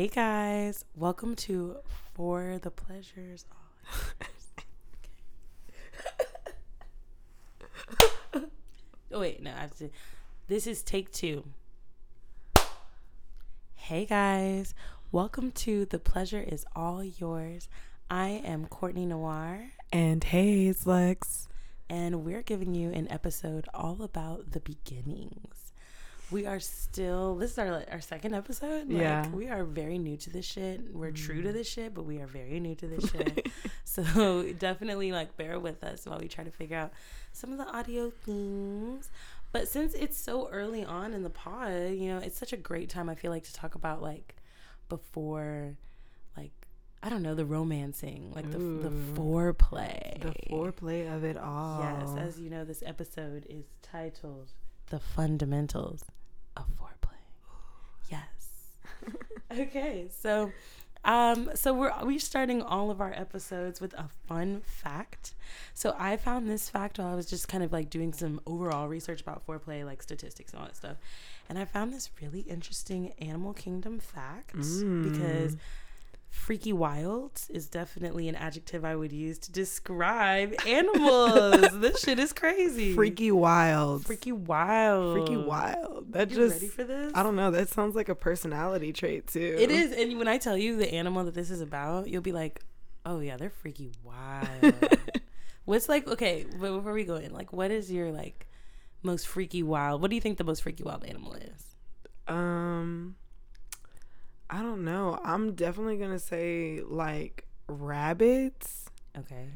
Hey guys, welcome to For the Pleasures. oh wait, no, I have to. This is take two. Hey guys, welcome to The Pleasure is All Yours. I am Courtney Noir, And hey, it's Lex. and we're giving you an episode all about the beginnings. We are still, this is our, our second episode. Like, Yeah. We are very new to this shit. We're true to mm. this shit, but we are very new to this shit. so definitely like bear with us while we try to figure out some of the audio things. But since it's so early on in the pod, you know, it's such a great time I feel like to talk about like before like I don't know, the romancing, like the the foreplay. The foreplay of it all. Yes, as you know, this episode is titled The Fundamentals of Foreplay. Yes. okay, so um so we're we're starting all of our episodes with a fun fact. So I found this fact while I was just kind of like doing some overall research about foreplay, like statistics and all that stuff. And I found this really interesting animal kingdom fact because freaky wild is definitely an adjective I would use to describe animals. this shit is crazy. freaky wild. freaky wild. freaky wild. That You just ready for this? I don't know. That sounds like a personality trait too. It is, and when I tell you the animal that this is about, you'll be like, "Oh yeah, they're freaky wild." What's like okay? But before we go in, like, what is your like most freaky wild? What do you think the most freaky wild animal is? Um, I don't know. I'm definitely gonna say like rabbits Okay,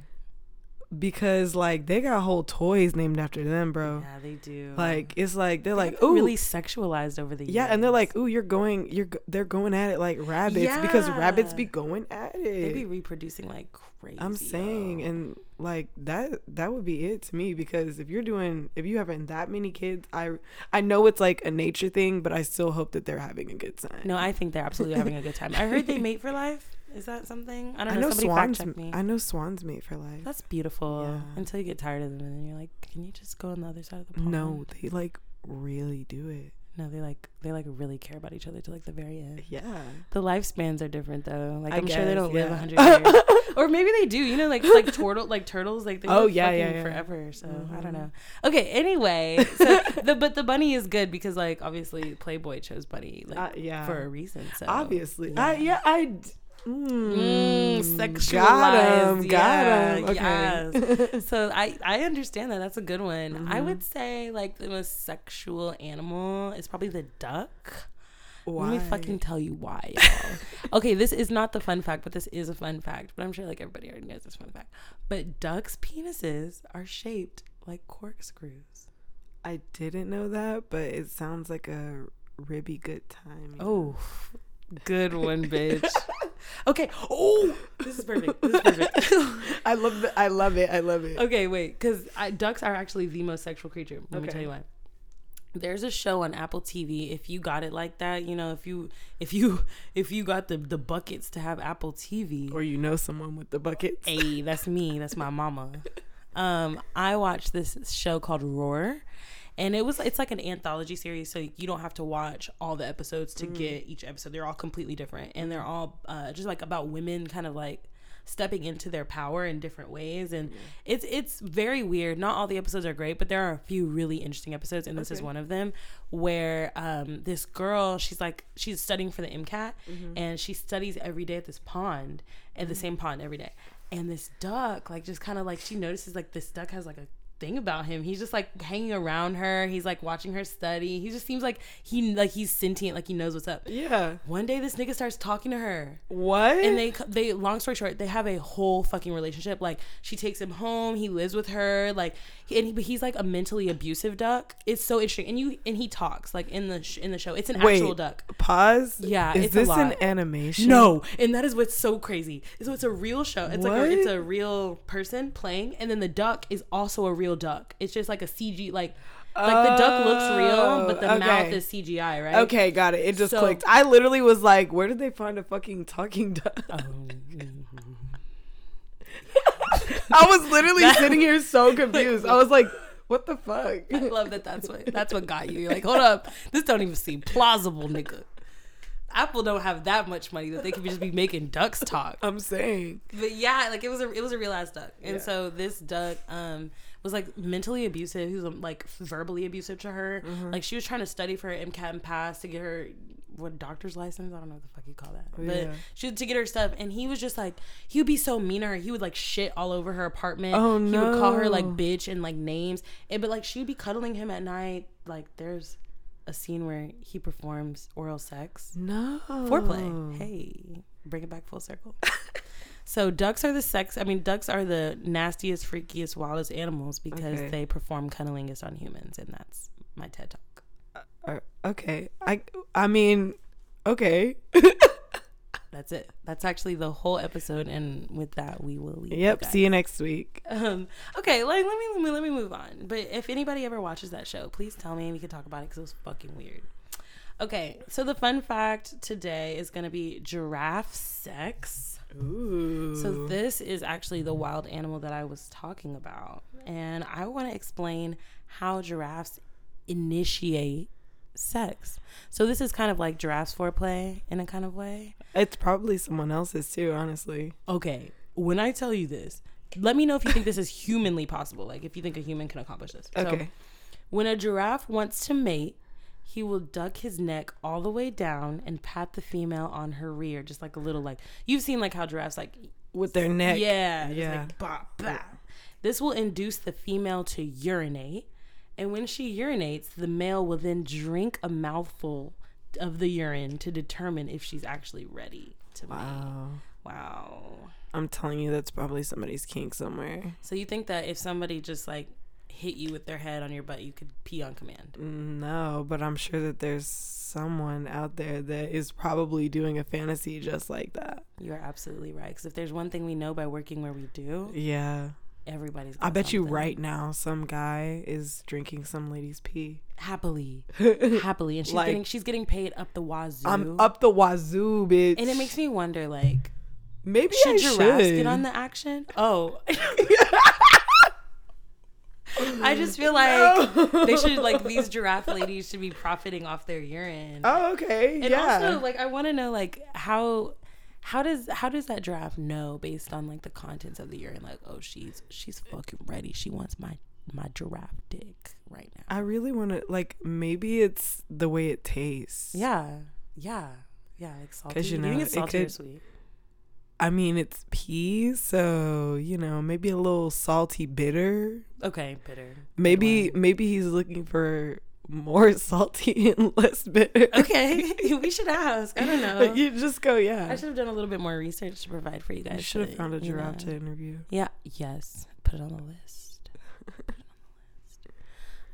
because like they got whole toys named after them, bro. yeah, they do. Like it's like they're They like ooh. really sexualized over the years. yeah, and they're like, "Ooh, you're going, you're, they're going at it like rabbits because rabbits be going at it. they be reproducing like crazy. I'm saying, yo. and like that, that would be it to me because if you're doing, if you having that many kids, I, I know it's like a nature thing, but I still hope that they're having a good time. no, I think they're absolutely having a good time. I heard they mate for life. Is that something? I don't I know. know Somebody swans. fact check me. I know swans mate for life. That's beautiful. Yeah. Until you get tired of them, and then you're like, "Can you just go on the other side of the pond?" No, they like really do it. No, they like they like really care about each other to like the very end. Yeah. The lifespans are different though. Like I I'm sure they don't live yeah. a hundred years, or maybe they do. You know, like like turtle like turtles, like they Oh, live yeah, fucking yeah, yeah. forever. So I don't Mhm. know. Okay, anyway, so the but the bunny is good because like obviously Playboy chose bunny like Uh, yeah. for a reason. So Obviously. yeah. I, yeah. I. Mm, Mm, Got him. sexualized, Got him. yeah, Okay. so I I understand that. That's a good one. I Mhm. would say like the most sexual animal is probably the duck. Let me fucking tell you why, okay, this is not the fun fact, but this is a fun fact. But I'm sure like everybody already knows this fun fact. But ducks' penises are shaped like corkscrews. I didn't know that, but it sounds like a ribby good time. Oh, good one, bitch. okay. Oh, this is perfect. This is perfect. I love the, I love it. I love it. okay, wait, because ducks are actually the most sexual creature. Let me tell you why. There's a show on Apple TV. If you got it like that, you know, if you if you if you got the the buckets to have Apple TV, Or you know someone with the buckets. Hey, that's me. That's my mama. Um, I watched this show called Roar, and it was it's like an anthology series, so you don't have to watch all the episodes to get each episode. They're all completely different, and they're all uh, just like about women, kind of like stepping into their power in different ways. And it's it's very weird. Not all the episodes are great but there are a few really interesting episodes and this is one of them where um this girl she's like she's studying for the MCAT and she studies every day at this pond at the same pond every day. And this duck like just kind of like she notices like this duck has like a thing about him. He's just like hanging around her. He's like watching her study. He just seems like he like he's sentient like he knows what's up. Yeah. one day this nigga starts talking to her. What? and they they long story short they have a whole fucking relationship. Like she takes him home. He lives with her. Like and he, but he's like a mentally abusive duck it's so interesting and you and he talks like in the sh- in the show it's an Wait. actual duck Pause. Yeah, Is it's a this an animation? no and that is what's so crazy so it's a real show it's like a, What? it's a real person playing and then the duck is also a real duck it's just like a cg like like the duck looks real oh, but the Oh, mouth is cgi right Okay, got it. It just So- clicked. I literally was like, where did they find a fucking talking duck? Oh. I was literally That- sitting here so confused. I was like, what the fuck? I love that. That's what that's what got you. You're like, hold up, this don't even seem plausible, nigga. Apple don't have that much money that they could just be making ducks talk. I'm saying. But yeah, like it was a it was a real ass duck, and Yeah. so this duck um was like mentally abusive. He was um, like verbally abusive to her. Mm-hmm. Like she was trying to study for her MCAT and pass to get her what doctor's license. I don't know what the fuck you call that, oh, but Oh, Yeah. she to get her stuff, and he was just like he would be so mean to her. He would like shit all over her apartment. Oh, no. He would call her like bitch and like names, and but like she would be cuddling him at night. Like there's a scene where he performs oral sex No. foreplay. Hey, bring it back full circle. so ducks are the sex. I mean, ducks are the nastiest, freakiest, wildest animals because Okay. they perform cunnilingus on humans, and that's my TED talk. Uh, okay. I I mean, okay. That's it. That's actually the whole episode, and with that, we will leave. Yep. guys. See you next week. Um, okay, like let me let me let me move on. But if anybody ever watches that show, please tell me. And we can talk about it because it was fucking weird. Okay, so the fun fact today is gonna be giraffe sex. Ooh. So this is actually the wild animal that I was talking about, and I want to explain how giraffes initiate sex. So this is kind of like giraffes foreplay in a kind of way. it's probably someone else's too, honestly. Okay, when I tell you this, let me know if you think this is humanly possible. Like if you think a human can accomplish this. So, Okay. when a giraffe wants to mate, he will duck his neck all the way down and pat the female on her rear, just like a little like you've seen like how giraffes like With their neck. Yeah, Yeah. like, bah, bah. This will induce the female to urinate, and when she urinates, the male will then drink a mouthful of the urine to determine if she's actually ready to mate. Wow. Wow. I'm telling you, that's probably somebody's kink somewhere. So you think that if somebody just like hit you with their head on your butt, you could pee on command? No, but I'm sure that there's someone out there that is probably doing a fantasy just like that. You are absolutely right. Because if there's one thing we know by working where we do, Yeah. Everybody's. I bet you right now some guy is drinking some lady's pee. happily, happily, and she's Like- getting she's getting paid up the wazoo. I'm up the wazoo, bitch. and it makes me wonder, like, maybe should I giraffes should get on the action? Oh. I just feel like they should like these giraffe ladies should be profiting off their urine. Oh, okay. and yeah. also like I want to know like how how does how does that giraffe know based on like the contents of the urine like oh she's she's fucking ready she wants my my giraffe dick right now. I really want to like maybe it's the way it tastes. Yeah. Yeah. Yeah, like salty. you you know, think it's it salty or could- sweet? I mean, it's peas so you know, maybe a little salty bitter. Okay, bitter. Maybe maybe he's looking for more salty and less bitter. Okay, we should ask. I don't know. But you just go, yeah. I should have done a little bit more research to provide for you guys. You should have found a giraffe to interview. Yeah. Yes. Put it on the list. Put it on the list.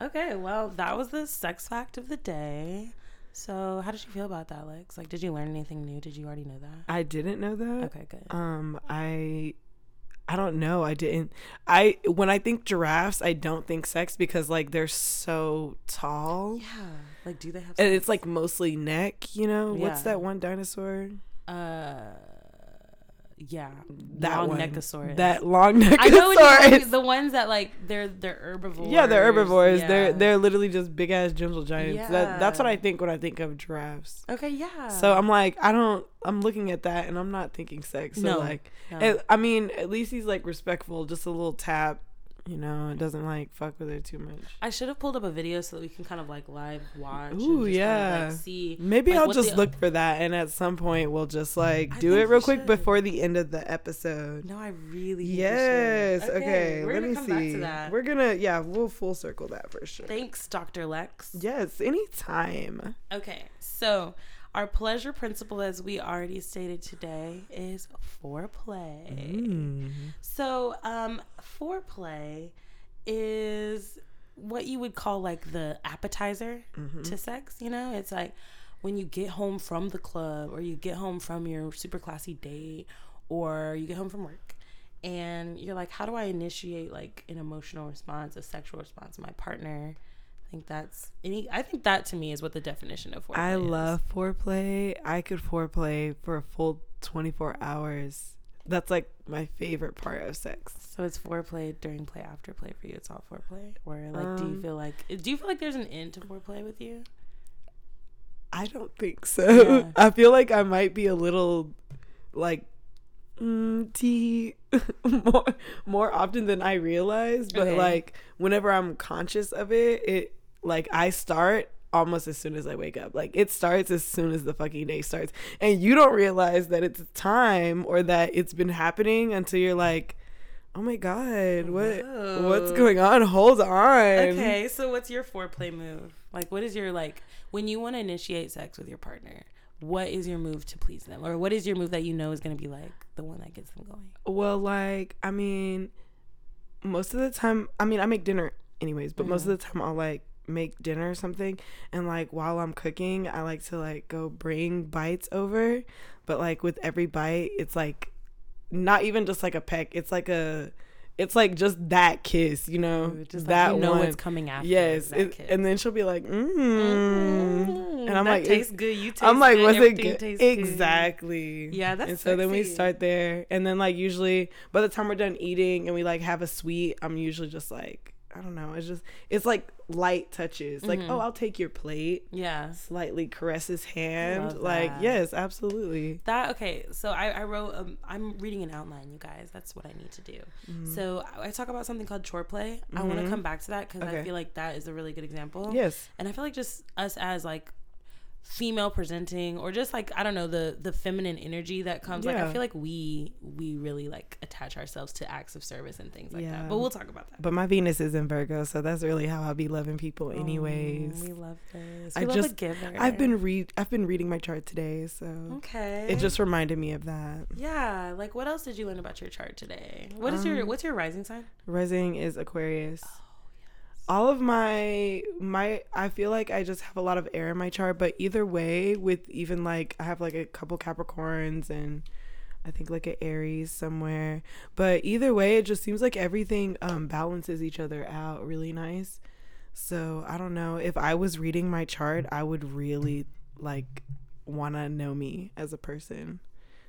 Okay. Well, that was the sex fact of the day. So, how did you feel about that, Lex? Like, did you learn anything new? Did you already know that? I didn't know that. Okay. Good. Um, I I don't know. I didn't. I when I think giraffes, I don't think sex because like they're so tall. yeah. Like, do they have? And it's like mostly neck, you know. What's that one dinosaur? Uh. Yeah. That Long one. neckosaurus. That long neckosaurus. I know the ones that like they're they're herbivores. Yeah, they're herbivores. Yeah. They're they're literally just big ass gentle giants. That that's what I think when I think of giraffes. okay. Yeah. So I'm like, I don't. I'm looking at that and I'm not thinking sex. So No, like, no. it- I mean, at least he's like respectful. Just a little tap, you know. It doesn't like fuck with her too much. I should have pulled up a video so that we can kind of like live watch. Ooh, just kind of, yeah. like, see. Maybe like, I'll just the- look for that, and at some point we'll just like I do it real quick should. before the end of the episode. No, I really. Yes. Okay. we're let me see. Back to that. We're gonna yeah, we'll full circle that for sure. Thanks, Dr. Lex. yes. Anytime. Okay, so our pleasure principle, as we already stated today, is foreplay. Mm. So, um, foreplay is what you would call like the appetizer Mm-hmm. to sex. You know, it's like when you get home from the club, or you get home from your super classy date, or you get home from work, and you're like, how do I initiate like an emotional response, a sexual response to my partner? I think that's any. I think that to me is what the definition of foreplay I is. love foreplay. I could foreplay for a full 24 hours. That's like my favorite part of sex. So it's foreplay during play after play for you. It's all foreplay, or like, do you Um, feel like do you feel like there's an end to foreplay with you? I don't think so. Yeah. I feel like I might be a little like mm, tea more more often than I realize. But Okay. like whenever I'm conscious of it, it like I start almost as soon as I wake up. Like it starts as soon as the fucking day starts. And you don't realize that it's time or that it's been happening until you're like, Oh my god, what what's going on? Hold on. Okay, so what's your foreplay move? Like, what is your like when you want to initiate sex with your partner? What is your move to please them, or what is your move that you know is going to be like the one that gets them going? Well, like, I mean, most of the time, I mean, I make dinner anyways, but most of mm-hmm. the time I'll like make dinner or something. And like, while I'm cooking, I like to like go bring bites over. But like, with every bite, it's like not even just like a peck, it's like a, it's like just that kiss, you know? Ooh, just that like you know one. what's coming after. Yes. it- and then she'll be like, mm. Mm, And I'm that like, tastes good. You taste I'm like, good, was it good? tastes good. Exactly. Yeah, that's And so then we start there, and then like usually by the time we're done eating and we like have a sweet, I'm usually just like I don't know. It's just it's like light touches, like Mhm. oh I'll take your plate, Yeah. slightly caress his hand, like yes, absolutely. That okay. So I, I wrote. Um, I'm reading an outline, you guys. That's what I need to do. Mm-hmm. So I I talk about something called chore play. I want to come back to that because I feel like that is a really good example. Yes, and i feel like just us as like female presenting or just like i don't know the the feminine energy that comes like i feel like we we really like attach ourselves to acts of service and things like Yeah. that but we'll talk about that but my Venus is in Virgo, so that's really how I'll be loving people, Oh, anyways. we love this I we love a just- giver I've been read I've been reading my chart today, so okay it just reminded me of that. yeah like what else did you learn about your chart today what is your Um, what's your rising sign Rising is Aquarius. Oh, all of my my I feel like I just have a lot of air in my chart, but either way, with even like I have like a couple Capricorns and I think like an Aries somewhere. But either way, it just seems like everything um balances each other out really nice. So I don't know. If I was reading my chart, I would really like wanna know me as a person.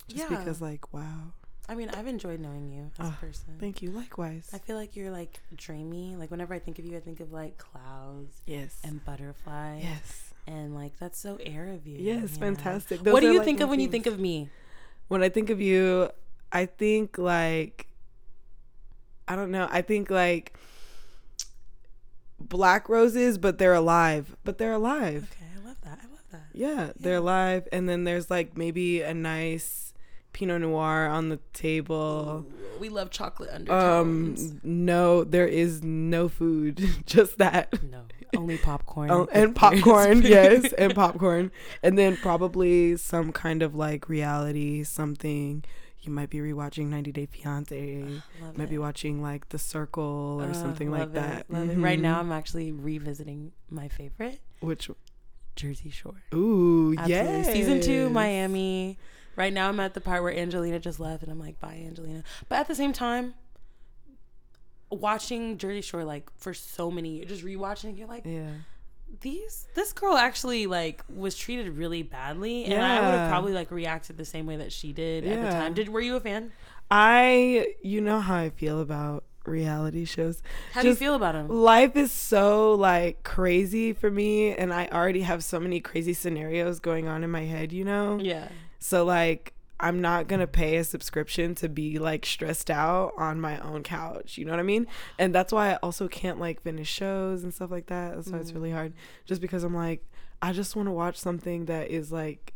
Just Yeah. because like wow. I mean i've enjoyed knowing you as Ah, a person Thank you. Likewise. i feel like you're like dreamy like whenever i think of you i think of like clouds yes. and butterflies yes. and like that's so air of you. Yes, you fantastic. what do you like, think of when you think of me? when I think of you, I think like I don't know. I think like black roses, but they're alive. But they're alive. Okay, I love that. I love that. Yeah, they're alive. And then there's like maybe a nice Pinot Noir on the table. Ooh, we love chocolate Um, no, there is no food, just that. no, only popcorn. Oh, and popcorn, yes, and popcorn, and then probably some kind of like reality, something. You might be rewatching 90 Day Fiance, Love might be watching like The Circle or Uh, something like that. It, love it. Right now, Mhm. I'm actually revisiting my favorite, which, Jersey Shore. ooh, yeah, Season two, Miami. Right now, I'm at the part where Angelina just left, and I'm like, bye, Angelina. But at the same time, watching Jersey Shore like for so many years, just rewatching, you're like, Yeah, these this girl actually like was treated really badly, and I would have probably like reacted the same way that she did at the time. Did were you a fan? I, you know how I feel about reality shows. How do you feel about them? Life is so like crazy for me, and I already have so many crazy scenarios going on in my head. You know, Yeah, So like I'm not gonna pay a subscription to be like stressed out on my own couch. You know what I mean? And that's why I also can't like finish shows and stuff like that. That's why it's Mm. really hard. Just because I'm like, I just want to watch something that is like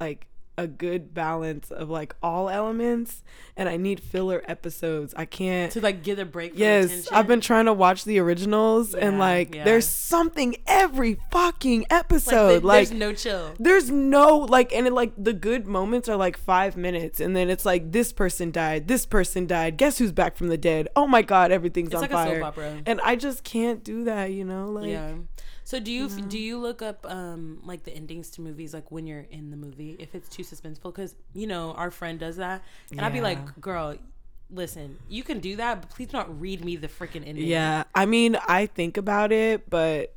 like a good balance of like all elements and I need filler episodes. I can't to like get a break. From Yes. I've been trying to watch the originals and like yeah. there's something every fucking like, episode. the- Like, there's no chill. there's no like and it like the good moments are like five minutes and then it's like this person died this person died guess who's back from the dead oh my god everything's It's on like fire and i just can't do that you know like yeah. So do you do you look up um like the endings to movies like when you're in the movie if it's too suspenseful? Because you know our friend does that and I'd be like girl listen you can do that but please don't read me the freaking ending. Yeah. I mean i think about it but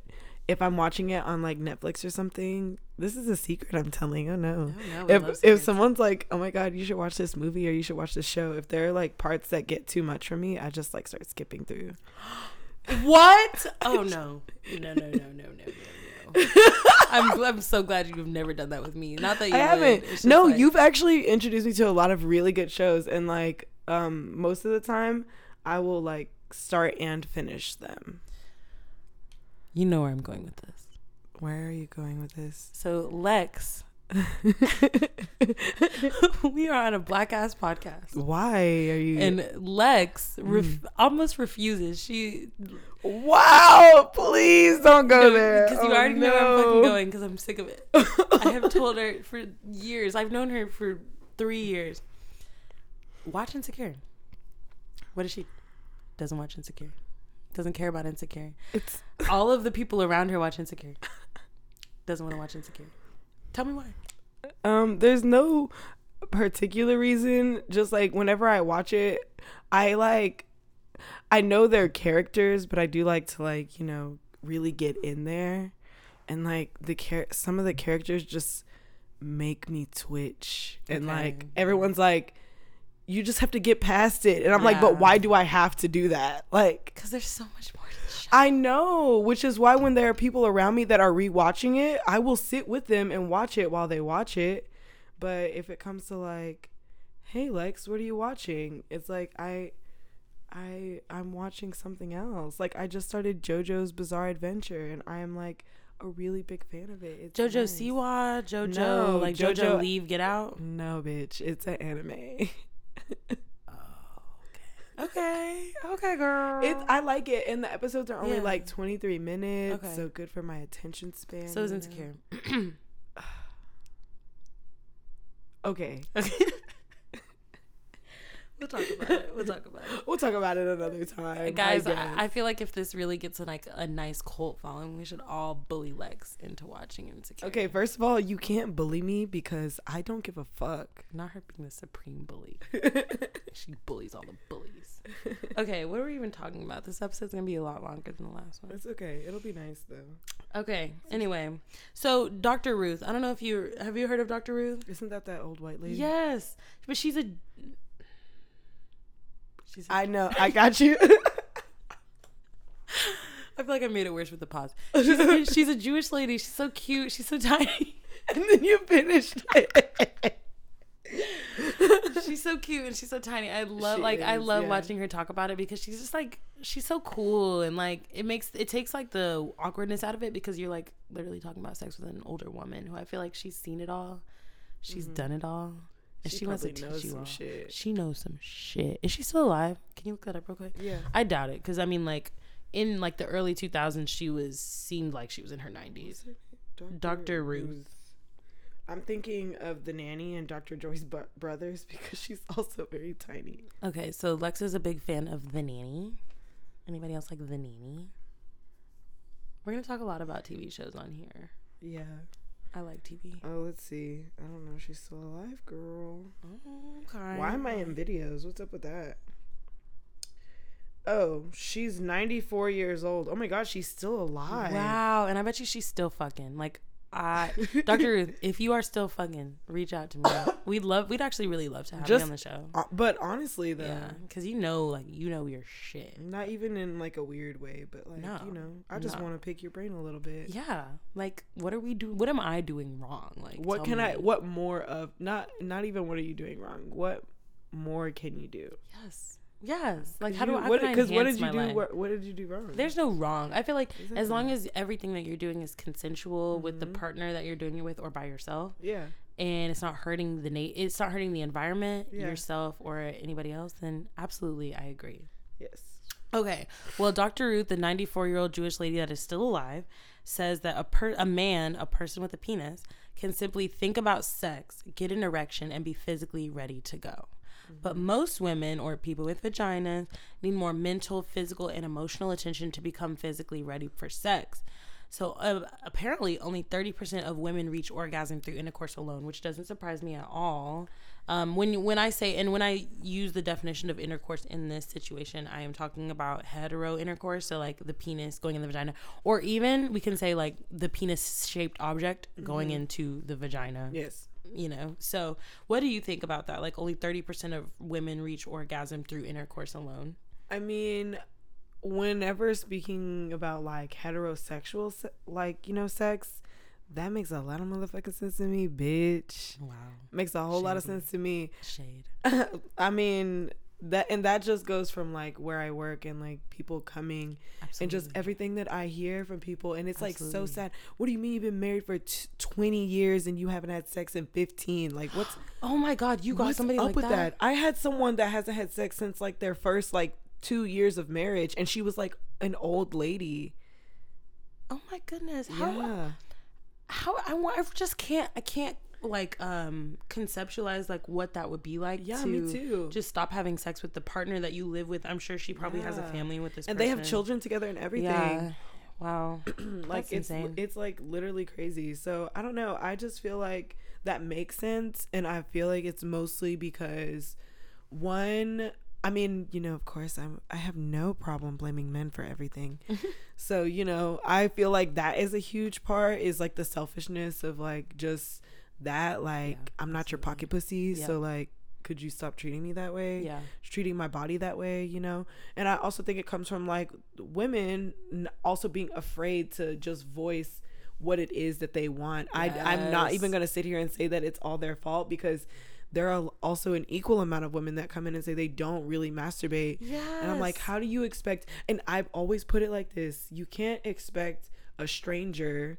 if i'm watching it on like netflix or something this is a secret i'm telling oh no. Oh, no, if if someone's like oh my god you should watch this movie or you should watch this show if there are like parts that get too much for me i just like start skipping through What? Oh no. No, no, no, no, no, no. I'm I'm so glad you've never done that with me. Not that you I haven't. No, like, you've actually introduced me to a lot of really good shows, and like um, most of the time, I will like start and finish them. You know where I'm going with this. Where are you going with this? So Lex we are on a black ass podcast. Why are you? And Lex ref- Mm. almost refuses. She wow! Please don't go there because you Oh, already know where I'm fucking going because I'm sick of it. I have told her for years. I've known her for three years. Watch Insecure. What is she? Doesn't watch Insecure. Doesn't care about Insecure. It's All of the people around her watch Insecure. Doesn't want to watch Insecure. Tell me why. Um. There's no particular reason. Just like whenever I watch it, I like. I know their characters, but I do like to like you know really get in there, and like the char- some of the characters just make me twitch, and like everyone's like. You just have to get past it. And I'm like, but why do I have to do that? Like, Because there's so much more to show. I know, which is why when there are people around me that are rewatching it, I will sit with them and watch it while they watch it. But if it comes to like, hey Lex, what are you watching? It's like I I I'm watching something else. Like I just started JoJo's Bizarre Adventure and I am like a really big fan of it. It's JoJo nice. Siwa, JoJo, No, like JoJo- JoJo Leave, Get Out. No, bitch, it's an anime. Okay, okay, girl. It I like it, and the episodes are only Yeah. like 23 minutes, Okay. so good for my attention span. so is? Insecure. Okay, we'll talk about it. We'll talk about it. we'll talk about it another time, Guys, I I, feel like if this really gets a, like a nice cult following, we should all bully Lex into watching Insecure. okay, first of all, you can't bully me because I don't give a fuck. not her being the supreme bully. she bullies all the bullies. Okay, what are we even talking about? This episode's gonna be a lot longer than the last one. It's okay. It'll be nice though. Okay. Anyway, so Dr. Ruth. I don't know if you have you heard of Dr. Ruth. Isn't that that old white lady? Yes, but she's a. She's. I know. I got you. I feel like I made it worse with the pause. She's a, she's a Jewish lady. She's so cute. She's so tiny. and then you finished it. she's so cute and she's so tiny. I love She like I love yeah. watching her talk about it because she's just like she's so cool and like it makes it takes like the awkwardness out of it because you're like literally talking about sex with an older woman who I feel like she's seen it all. She's mm-hmm. done it all. And She she, wants to teach you some all. shit. She knows some shit. Is she still alive? Can you look that up real quick? yeah. I doubt it because I mean like in like the early 2000s she was seemed like she was in her 90s. Dr. Ruth. I'm thinking of the nanny and Dr. Joyce bu- brothers because she's also very tiny. Okay, so Lex is a big fan of The Nanny. Anybody else like The Nanny? We're gonna talk a lot about TV shows on here. Yeah. I like TV. Oh, let's see. I don't know. She's still alive, girl. Okay. Why am I in videos? What's up with that? Oh, she's 94 years old. Oh my god, she's still alive. Wow, and I bet you she's still fucking. Like, Dr. Ruth, if you are still fucking, reach out to me. We'd love, we'd actually really love to have Just- you on the show. Uh, but honestly, though, Yeah, because you know, like, you know your shit. not even in like a weird way, but like No, you know, I just no. want to pick your brain a little bit. Yeah, like, what are we doing? What am I doing wrong? Like, What can I? What more of? Not not even what are you doing wrong? What more can you do? Yes, yes. Like, how You- do I? what? Because Because what did you do? What, what did you do wrong? There's no wrong. I feel like as long as everything that you're doing is consensual with the Mhm. partner that you're doing it with or by yourself, yeah. and it's not hurting the na- it's not hurting the environment, Yeah. yourself or anybody else, then absolutely I agree. Yes. Okay. Well, Dr. Ruth, the 94 year old Jewish lady that is still alive, says that a per- a man, a person with a penis, can simply think about sex, get an erection, and be physically ready to go. But most women or people with vaginas need more mental, physical, and emotional attention to become physically ready for sex. So uh, apparently, only 30% of women reach orgasm through intercourse alone, which doesn't surprise me at all. Um, when when I say and when I use the definition of intercourse in this situation, I am talking about hetero intercourse, so like the penis going in the vagina, or even we can say like the penis shaped object going into the vagina Yes. Mm-hmm. you know so what do you think about that like only 30% of women reach orgasm through intercourse alone I mean, whenever speaking about like heterosexual, se- like you know, sex, that makes a lot of motherfucking sense to me, bitch. Wow. Makes a whole lot of sense to me. Shade. I mean that, and that just goes from like where I work and like people coming Absolutely. and just everything that I hear from people, and it's like so sad. What do you mean you've been married for t- twenty years and you haven't had sex in fifteen? Like what's Oh my God, you got somebody up like with that? I had someone that hasn't had sex since like their first like two years of marriage, and she was like an old lady. Oh my goodness. How? yeah, How? I, wa- I just can't. I can't like um conceptualize like what that would be like. yeah, to me too. Just stop having sex with the partner that you live with. I'm sure she probably has a family with this. and they have children together and everything. Yeah. Wow. like That's it's insane. it's like literally crazy. So I don't know. I just feel like that makes sense, and I feel like it's mostly because one. I mean, you know, of course, I'm. I have no problem blaming men for everything. so you know, I feel like that is a huge part. Is like the selfishness of like just that. Like Yeah, I'm not your pocket pussy. Yeah. So like, could you stop treating me that way? Yeah. treating my body that way, you know? And I also think it comes from like women also being afraid to just voice what it is that they want. I, I'm not even to sit here and say that it's all their fault because there are also an equal amount of women that come in and say they don't really masturbate. Yeah. And I'm like, how do you expect? And I've always put it like this you can't expect a stranger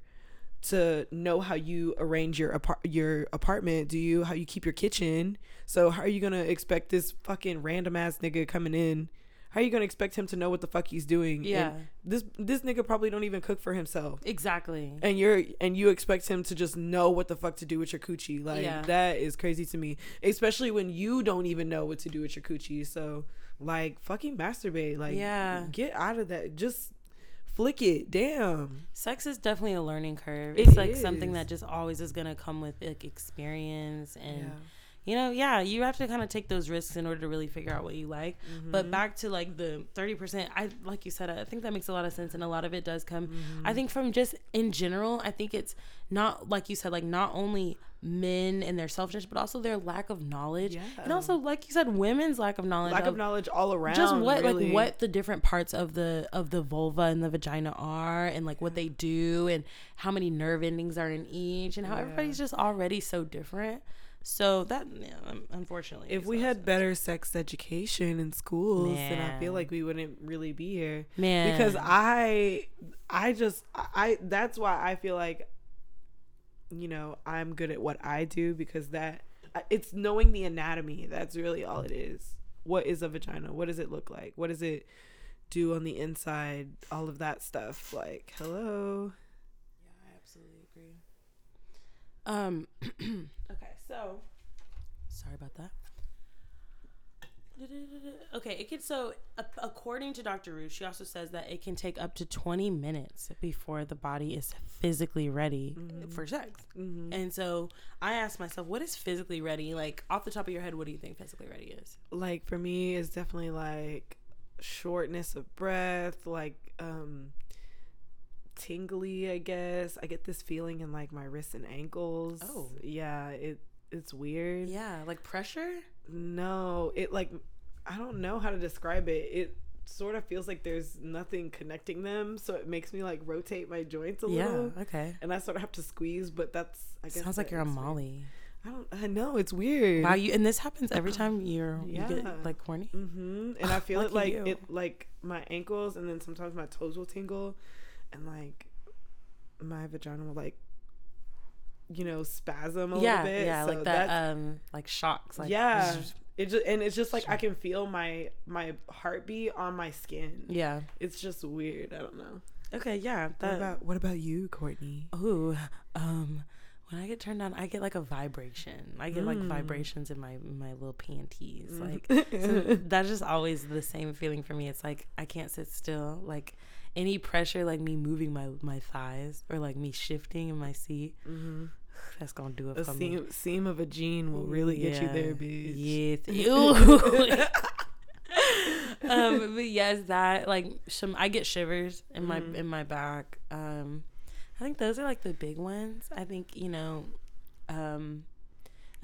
to know how you arrange your apart your apartment do you how you keep your kitchen. So how are you gonna expect this fucking random ass nigga coming in? How are you gonna expect him to know what the fuck he's doing? And Yeah. this this nigga probably don't even cook for himself. Exactly. and you're and you expect him to just know what the fuck to do with your coochie. Like Yeah. that is crazy to me. Especially when you don't even know what to do with your coochie. So like fucking masturbate. Like Yeah. get out of that. Just flick it damn Sex is definitely a learning curve. It It's like something that just always is gonna come with like experience and yeah you know, yeah, you have to kind of take those risks in order to really figure out what you like. Mm-hmm. But back to like the 30%, I like you said, I think that makes a lot of sense and a lot of it does come Mm-hmm. I think from just in general, I think it's not like you said like not only men and their selfishness but also their lack of knowledge. And also like you said women's lack of knowledge. lack of knowledge all around just what really. like what the different parts of the of the vulva and the vagina are and like what they do and how many nerve endings are in each and how Yeah. everybody's just already so different so that yeah, unfortunately if we had of better sex education in schools then i feel like we wouldn't really be here man because i i just i that's why i feel like you know i'm good at what i do because that it's knowing the anatomy that's really all it is. What is a vagina? What does it look like? What does it do on the inside? All of that stuff. Like hello? Yeah i absolutely agree. Um okay so sorry about that Okay, it can so according to Dr. Ruth, she also says that it can take up to 20 minutes before the body is physically ready for sex. mm-hmm. And so I asked myself, what is physically ready? Like off the top of your head, what do you think physically ready is? like for me it's definitely like shortness of breath like um tingly i guess i get this feeling in like my wrists and ankles Oh. yeah it it's weird Yeah, like pressure. No it like i don't know how to describe it it sort of feels like there's nothing connecting them so it makes me like rotate my joints a Yeah. little Okay. and i sort of have to squeeze but that's i guess Sounds like you're a. Molly. i don't i know it's weird Wow, you and this happens every time you're you get like horny. Mm-hmm. And I feel it like you. it like my ankles and then sometimes my toes will tingle and like my vagina will like you know spasm a yeah, little bit. yeah, So like that. Um, like shocks. Like yeah. It just and it's just like I can feel my my heartbeat on my skin. yeah. It's just weird. I don't know. Okay, yeah. What about what about you, Courtney? Oh, um, when I get turned on, I get like a vibration. I get like Mm. vibrations in my my little panties. Mm. Like so that's just always the same feeling for me. It's like I can't sit still. Like any pressure, like me moving my my thighs or like me shifting in my seat, hmm that's gonna do it A for me. seam seam of a jean will really get you there, Yeah. bitch. Yes. Ew. um, but yes, that like some I get shivers in my Mhm. in my back. Um, I think those are like the big ones. I think you know, um,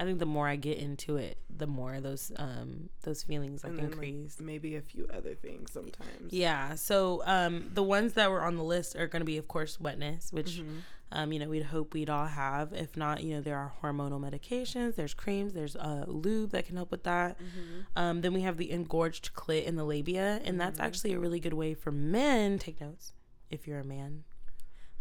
I think the more I get into it, the more those um those feelings like then, like, increase. maybe a few other things sometimes. yeah. So um the ones that were on the list are going to be of course wetness, which Mhm. um you know we'd hope we'd all have. If not, you know there are hormonal medications, there's creams, there's uh lube that can help with that. Mhm. Um then we have the engorged clit in the labia, and that's Mhm. actually a really good way for men. Take notes if you're a man.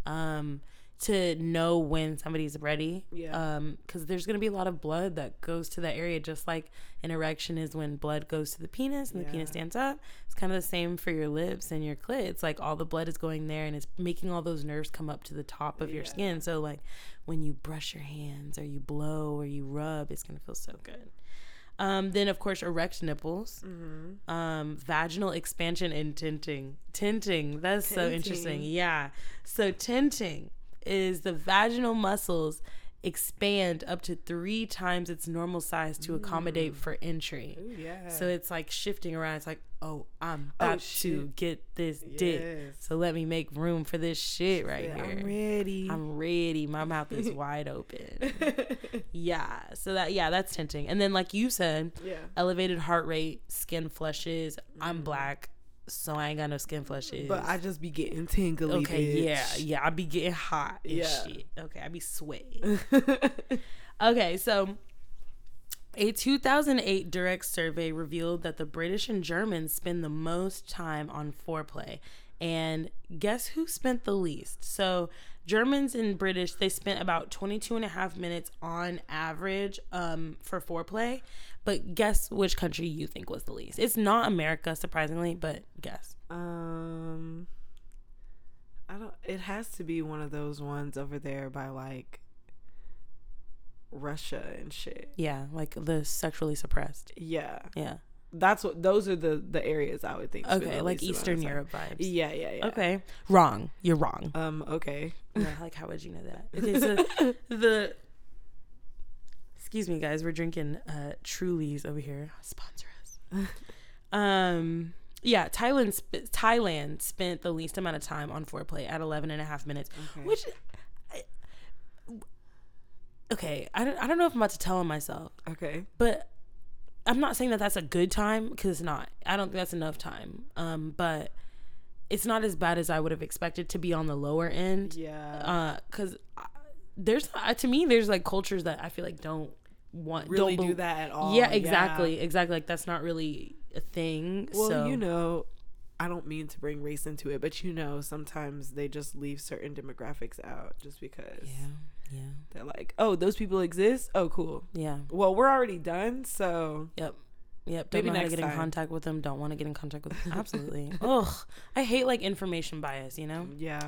Um to know when somebody's ready. Yeah. Um, because there's gonna be a lot of blood that goes to that area, just like an erection is when blood goes to the penis and the penis Yeah. stands up. It's kind of the same for your lips and your clit. It's like all the blood is going there and it's making all those nerves come up to the top of your skin. So like when you brush your hands or you blow or you rub, it's gonna feel so good. Um, then of course erect nipples, Mhm. um, vaginal expansion and tenting. Tenting, that's so interesting. Yeah. So tenting is the vaginal muscles expand up to three times its normal size to accommodate mm. for entry. Ooh, yeah. So it's like shifting around. It's like, oh, I'm Oh, about to get this dick. So let me make room for this shit right Yeah, here. I'm ready. I'm ready. My mouth is wide open. yeah. So that yeah, that's tenting. And then like you said, yeah. elevated heart rate, skin flushes. I'm mm. black, so I ain't got no skin flushes. But I just be getting tingly. okay, yeah, yeah, I be getting hot and Yeah. shit. Okay, I be sweating. okay, so a 2008 Durex survey revealed that the British and Germans spend the most time on foreplay. And guess who spent the least? So, Germans and British, they spent about 22 and a half minutes on average um, for foreplay. But guess which country you think was the least? It's not America, surprisingly, but guess. Um, I don't. It has to be one of those ones over there by like Russia and shit. Yeah, like the sexually suppressed. Yeah, Yeah. That's what. Those are the the areas I would think. Okay, like Eastern. Europe vibes. Yeah, yeah, yeah. Okay. Wrong. You're wrong. Um. Okay. Like how would you know that? Okay, so the excuse me, guys, we're drinking uh Trulies over here. Sponsor us. um. Yeah, Thailand sp- Thailand spent the least amount of time on foreplay at 11 and a half minutes, Okay. which I- okay, I don't I don't know if I'm about to tell on myself, Okay. but I'm not saying that that's a good time because it's not. I don't think that's enough time. Um, but it's not as bad as I would have expected to be on the lower end. Yeah. Uh, cause I- there's uh, to me there's like cultures that I feel like don't want really don't do that at all. Yeah, exactly, exactly. Like that's not really a thing. Well, so you know, I don't mean to bring race into it, but you know, sometimes they just leave certain demographics out just because yeah, yeah, they're like, "Oh, those people exist. Oh, cool. yeah. Well, we're already done, so Yep. Yep. Don't Maybe know to get in contact with them. Don't want to get in contact with them. Absolutely. Ugh. I hate like information bias, you know? yeah."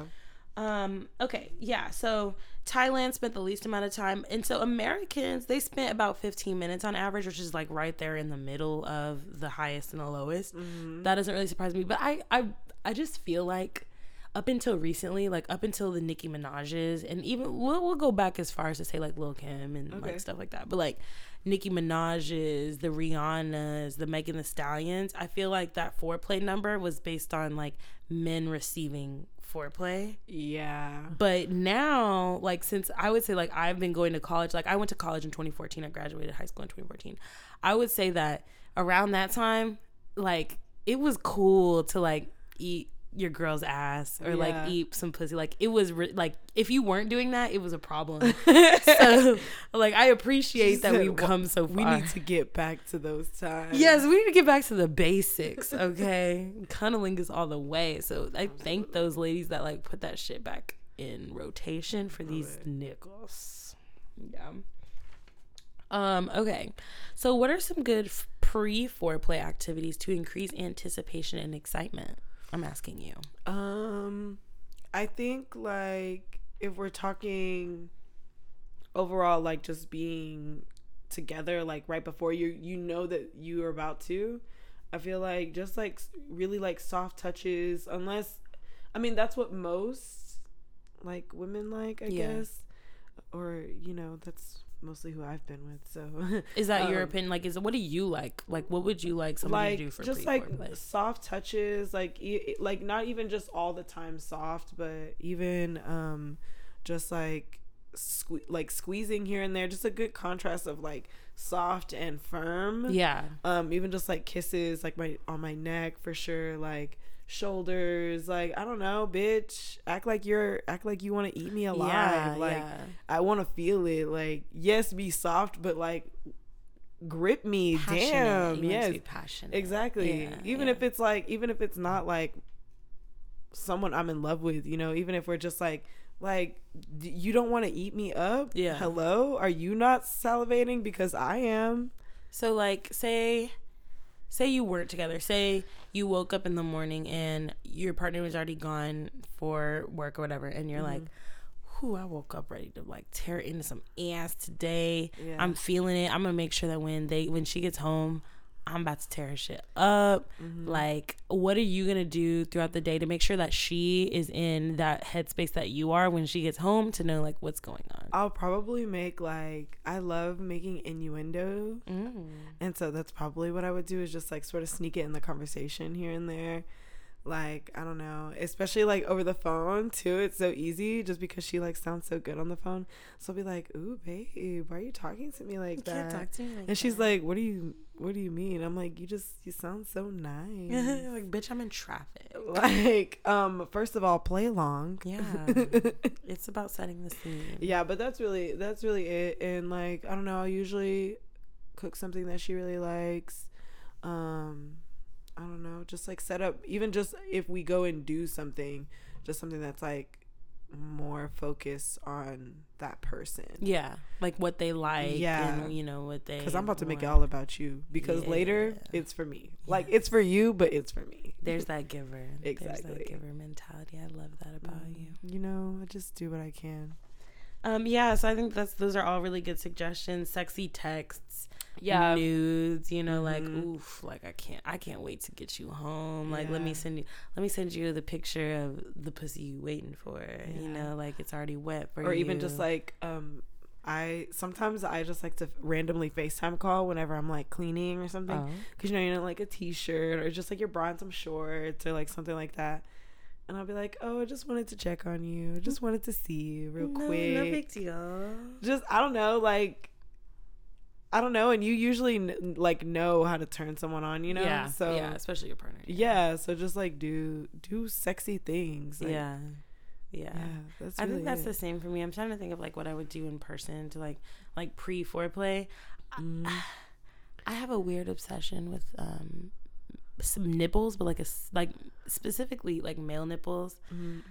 Um, okay, yeah. So Thailand spent the least amount of time. And so Americans, they spent about 15 minutes on average, which is like right there in the middle of the highest and the lowest. Mhm. That doesn't really surprise me. But I I I just feel like up until recently, like up until the Nicki Minaj's and even we'll, we'll go back as far as to say like Lil Kim and Okay. like stuff like that. But like Nicki Minaj's, the Rihanna's, the Megan Thee Stallions, I feel like that foreplay number was based on like men receiving foreplay. Yeah. But now, like since I would say like I've been going to college, like I went to college in 2014. I graduated high school in 2014. I would say that around that time, like it was cool to like eat your girl's ass or like eat some pussy. Like it was re- like if you weren't doing that, it was a problem. so like I appreciate She that said, we've come so far. We need to get back to those times. Yes, we need to get back to the basics, okay? Cunnilingus all the way. So I thank those ladies that like put that shit back in rotation for these it. nickels. Yeah. Um, okay. So what are some good f- pre-foreplay activities to increase anticipation and excitement? I'm asking you. Um, I think like if we're talking overall, like just being together, like right before you, you know that you are about to. I feel like just like really like soft touches, unless, I mean that's what most like women like, I Yeah. guess, or you know that's mostly who I've been with. So Is that your Um, opinion? Like, is what do you like? Like, what would you like somebody like to do for just like soft touches like e- like not even just all the time soft but even um just like sque- like squeezing here and there, just a good contrast of like soft and firm. Yeah. Um, even just like kisses, like my on my neck for sure, like shoulders, like I don't know, bitch. Act like you're act like you want to eat me alive. Yeah, like yeah. I want to feel it. Like yes, be soft, but like grip me. Passionate. Damn, You want to yes, passionate. exactly. Yeah, even if it's like, even if it's not like someone I'm in love with, you know, even if we're just like. Like d- you don't want to eat me up? Yeah. Hello? Are you not salivating because I am? So like say say you weren't together. Say you woke up in the morning and your partner was already gone for work or whatever and you're mm-hmm. like whew, I woke up ready to like tear into some ass today. Yeah. I'm feeling it. I'm gonna make sure that when they when she gets home, I'm about to tear her shit up. Mm-hmm. Like, what are you gonna do throughout the day to make sure that she is in that headspace that you are when she gets home to know like what's going on? I'll probably make like I love making innuendo, Mm. and so that's probably what I would do is just like sort of sneak it in the conversation here and there. Like I don't know, especially like over the phone too. It's so easy just because she like sounds so good on the phone. So I'll be like, "Ooh, babe, why are you talking to me like You that?" can't talk to me like and she's like, "What do you What do you mean?" I'm like, "You just you sound so nice." like, bitch, I'm in traffic. like, um, first of all, play along. Yeah. it's about setting the scene. yeah but that's really that's really it and like i don't know i usually cook something that she really likes um i don't know just like set up even just if we go and do something just something that's like more focused on that person Yeah. Like what they like Yeah. and you know what they because i'm about to make it all about you because later it's for me like it's for you but it's for me There's that giver. Exactly. There's that giver mentality. I love that about you. you know i just do what i can Um, yeah, so I think that's those are all really good suggestions. Sexy texts, Yeah. nudes. You know, like Mhm. oof, like I can't, I can't wait to get you home. Like let me send you, let me send you the picture of the pussy you waiting for. You know, like it's already wet for or you. even just like um I sometimes I just like to randomly FaceTime call whenever I'm like cleaning or something Oh. because you know you know like a t-shirt or just like your bra and some shorts or like something like that and I'll be like oh I just wanted to check on you I just wanted to see you real no, quick no big deal. just I don't know like I don't know and you usually like know how to turn someone on you know yeah, so yeah, especially your partner. yeah so just like do do sexy things like, yeah, yeah. yeah I really think that's it. the same for me. I'm trying to think of like what I would do in person to like like pre foreplay. Mm. I have a weird obsession with um some nipples, but like a like specifically like male nipples. Mhm.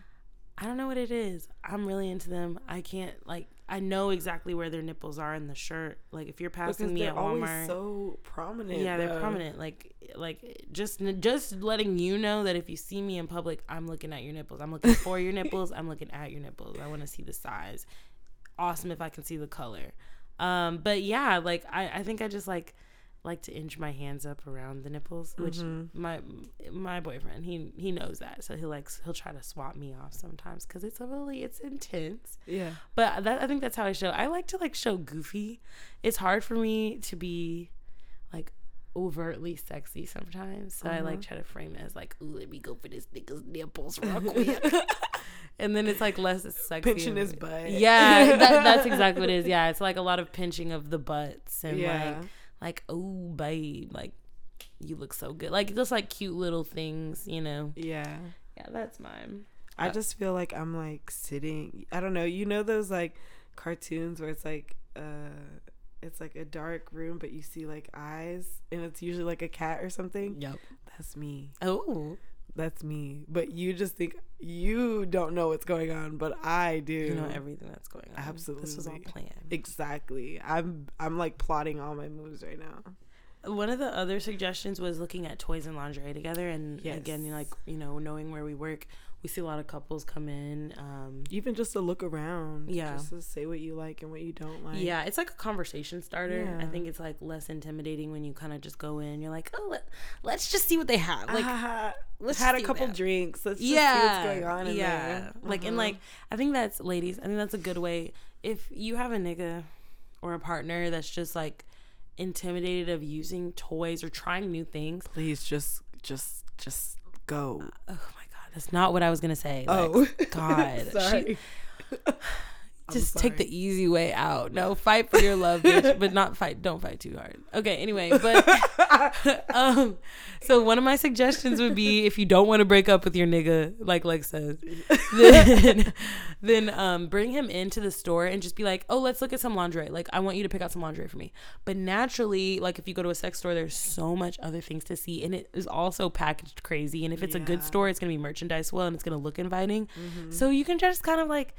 I don't know what it is. I'm really into them. I can't like I know exactly where their nipples are in the shirt. Like if you're passing because me they're at Walmart, so prominent yeah, they're prominent. Like like just just letting you know that if you see me in public, I'm looking at your nipples. I'm looking for your nipples. I'm looking at your nipples. I want to see the size. Awesome if I can see the color. Um, but yeah, like I I think I just like like to inch my hands up around the nipples, which Mhm. my my boyfriend he he knows that, so he likes he'll try to swap me off sometimes because it's a really it's intense. Yeah. But that I think that's how I show. I like to like show goofy. It's hard for me to be like overtly sexy sometimes. So I like Uh-huh. try to frame it as like, ooh, let me go for this nigga's nipples real quick. and then it's like less sexy. Pinching his butt. Yeah, that, that's exactly what it is. Yeah, it's like a lot of pinching of the butts and Yeah. like like oh babe, like you look so good. Like just like cute little things, you know. Yeah. Yeah, that's mine. I Uh, just feel like I'm like sitting. I don't know. You know those like cartoons where it's like uh it's like a dark room but you see like eyes and it's usually like a cat or something. Yep. That's me. Oh, That's me. But you just think you don't know what's going on, but I do. you know everything that's going on. Absolutely. This was all planned. Exactly. I'm I'm like plotting all my moves right now. One of the other suggestions was looking at toys and lingerie together, and Yes. again, like you know, knowing where we work, we see a lot of couples come in. Um, Even just to look around. Yeah. Just to say what you like and what you don't like. yeah, it's like a conversation starter. I think it's like less intimidating when you kind of just go in. You're like, oh, let, let's just see what they have. Like, Ah, let's had a couple drinks. Let's just yeah, see what's going on in yeah. there. Like, and Uh-huh. like, I think that's ladies. I think that's a good way. If you have a nigga or a partner that's just like intimidated of using toys or trying new things, please just just just go. oh my god, that's not what I was gonna say. Oh God, sorry. I'm just take the easy way out. No, fight for your love, bitch, but not fight. Don't fight too hard. Okay. Anyway, but um, so one of my suggestions would be if you don't want to break up with your nigga, like Lex says, then then um, bring him into the store and just be like, oh, let's look at some lingerie. Like, I want you to pick out some lingerie for me. But naturally, like if you go to a sex store, there's so much other things to see, and it is also packaged crazy. And if it's a good store, it's gonna be merchandise well, and it's gonna look inviting. Mm-hmm. So you can just kind of like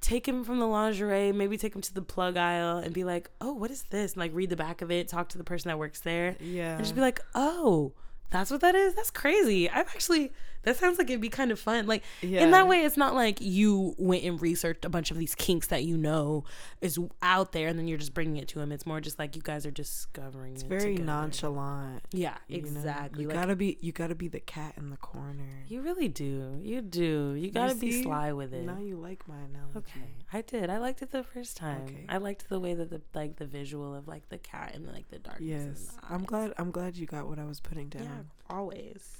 take him from the lingerie, maybe take him to the plug aisle and be like, "Oh, what is this?" and like read the back of it, talk to the person that works there, yeah. and just be like, "Oh, that's what that is. That's crazy. I've actually that sounds like it'd be kind of fun. Like in that way, it's not like you went and researched a bunch of these kinks that you know is out there, and then you're just bringing it to him. It's more just like you guys are discovering. it's it very together. nonchalant. Yeah, you know? exactly. You Like, gotta be. You gotta be the cat in the corner. you really do. You do. You gotta be sly with it. Now you like my analogy. Okay, I did. I liked it the first time. Okay. I liked the way that the like the visual of like the cat and like the darkness. Yes, the I'm glad. I'm glad you got what I was putting down. Yeah, always.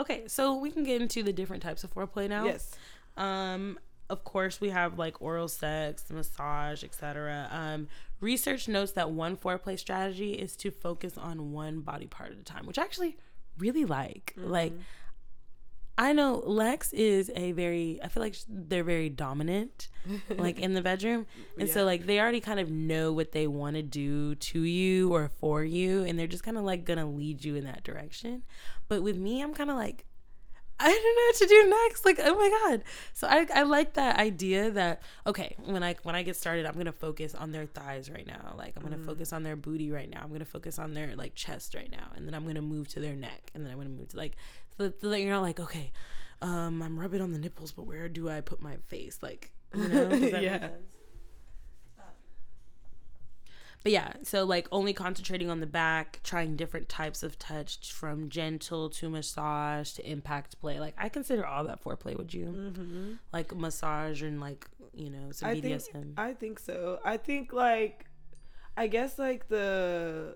Okay, so we can get into the different types of foreplay now. Yes. Um, of course, we have like oral sex, massage, etc. Um, research notes that one foreplay strategy is to focus on one body part at a time, which I actually really like. Like, Mm-hmm. I know Lex is a very. I feel like they're very dominant, like in the bedroom, and so like they already kind of know what they want to do to you or for you, and they're just kind of like gonna lead you in that direction. But with me, I'm kind of like, I don't know what to do next. Like, oh my god. So I, I like that idea that okay, when I when I get started, I'm gonna focus on their thighs right now. Like I'm gonna mm. focus on their booty right now. I'm gonna focus on their like chest right now, and then I'm gonna move to their neck, and then I'm gonna move to like so that, you're not like okay, um, I'm rubbing on the nipples, but where do I put my face? Like you know, Does that make Yeah. But yeah, so like only concentrating on the back, trying different types of touch from gentle to massage to impact play. Like I consider all that foreplay. Would you Mm-hmm. like massage and like you know some I think BDSM? I think so. I think like I guess like the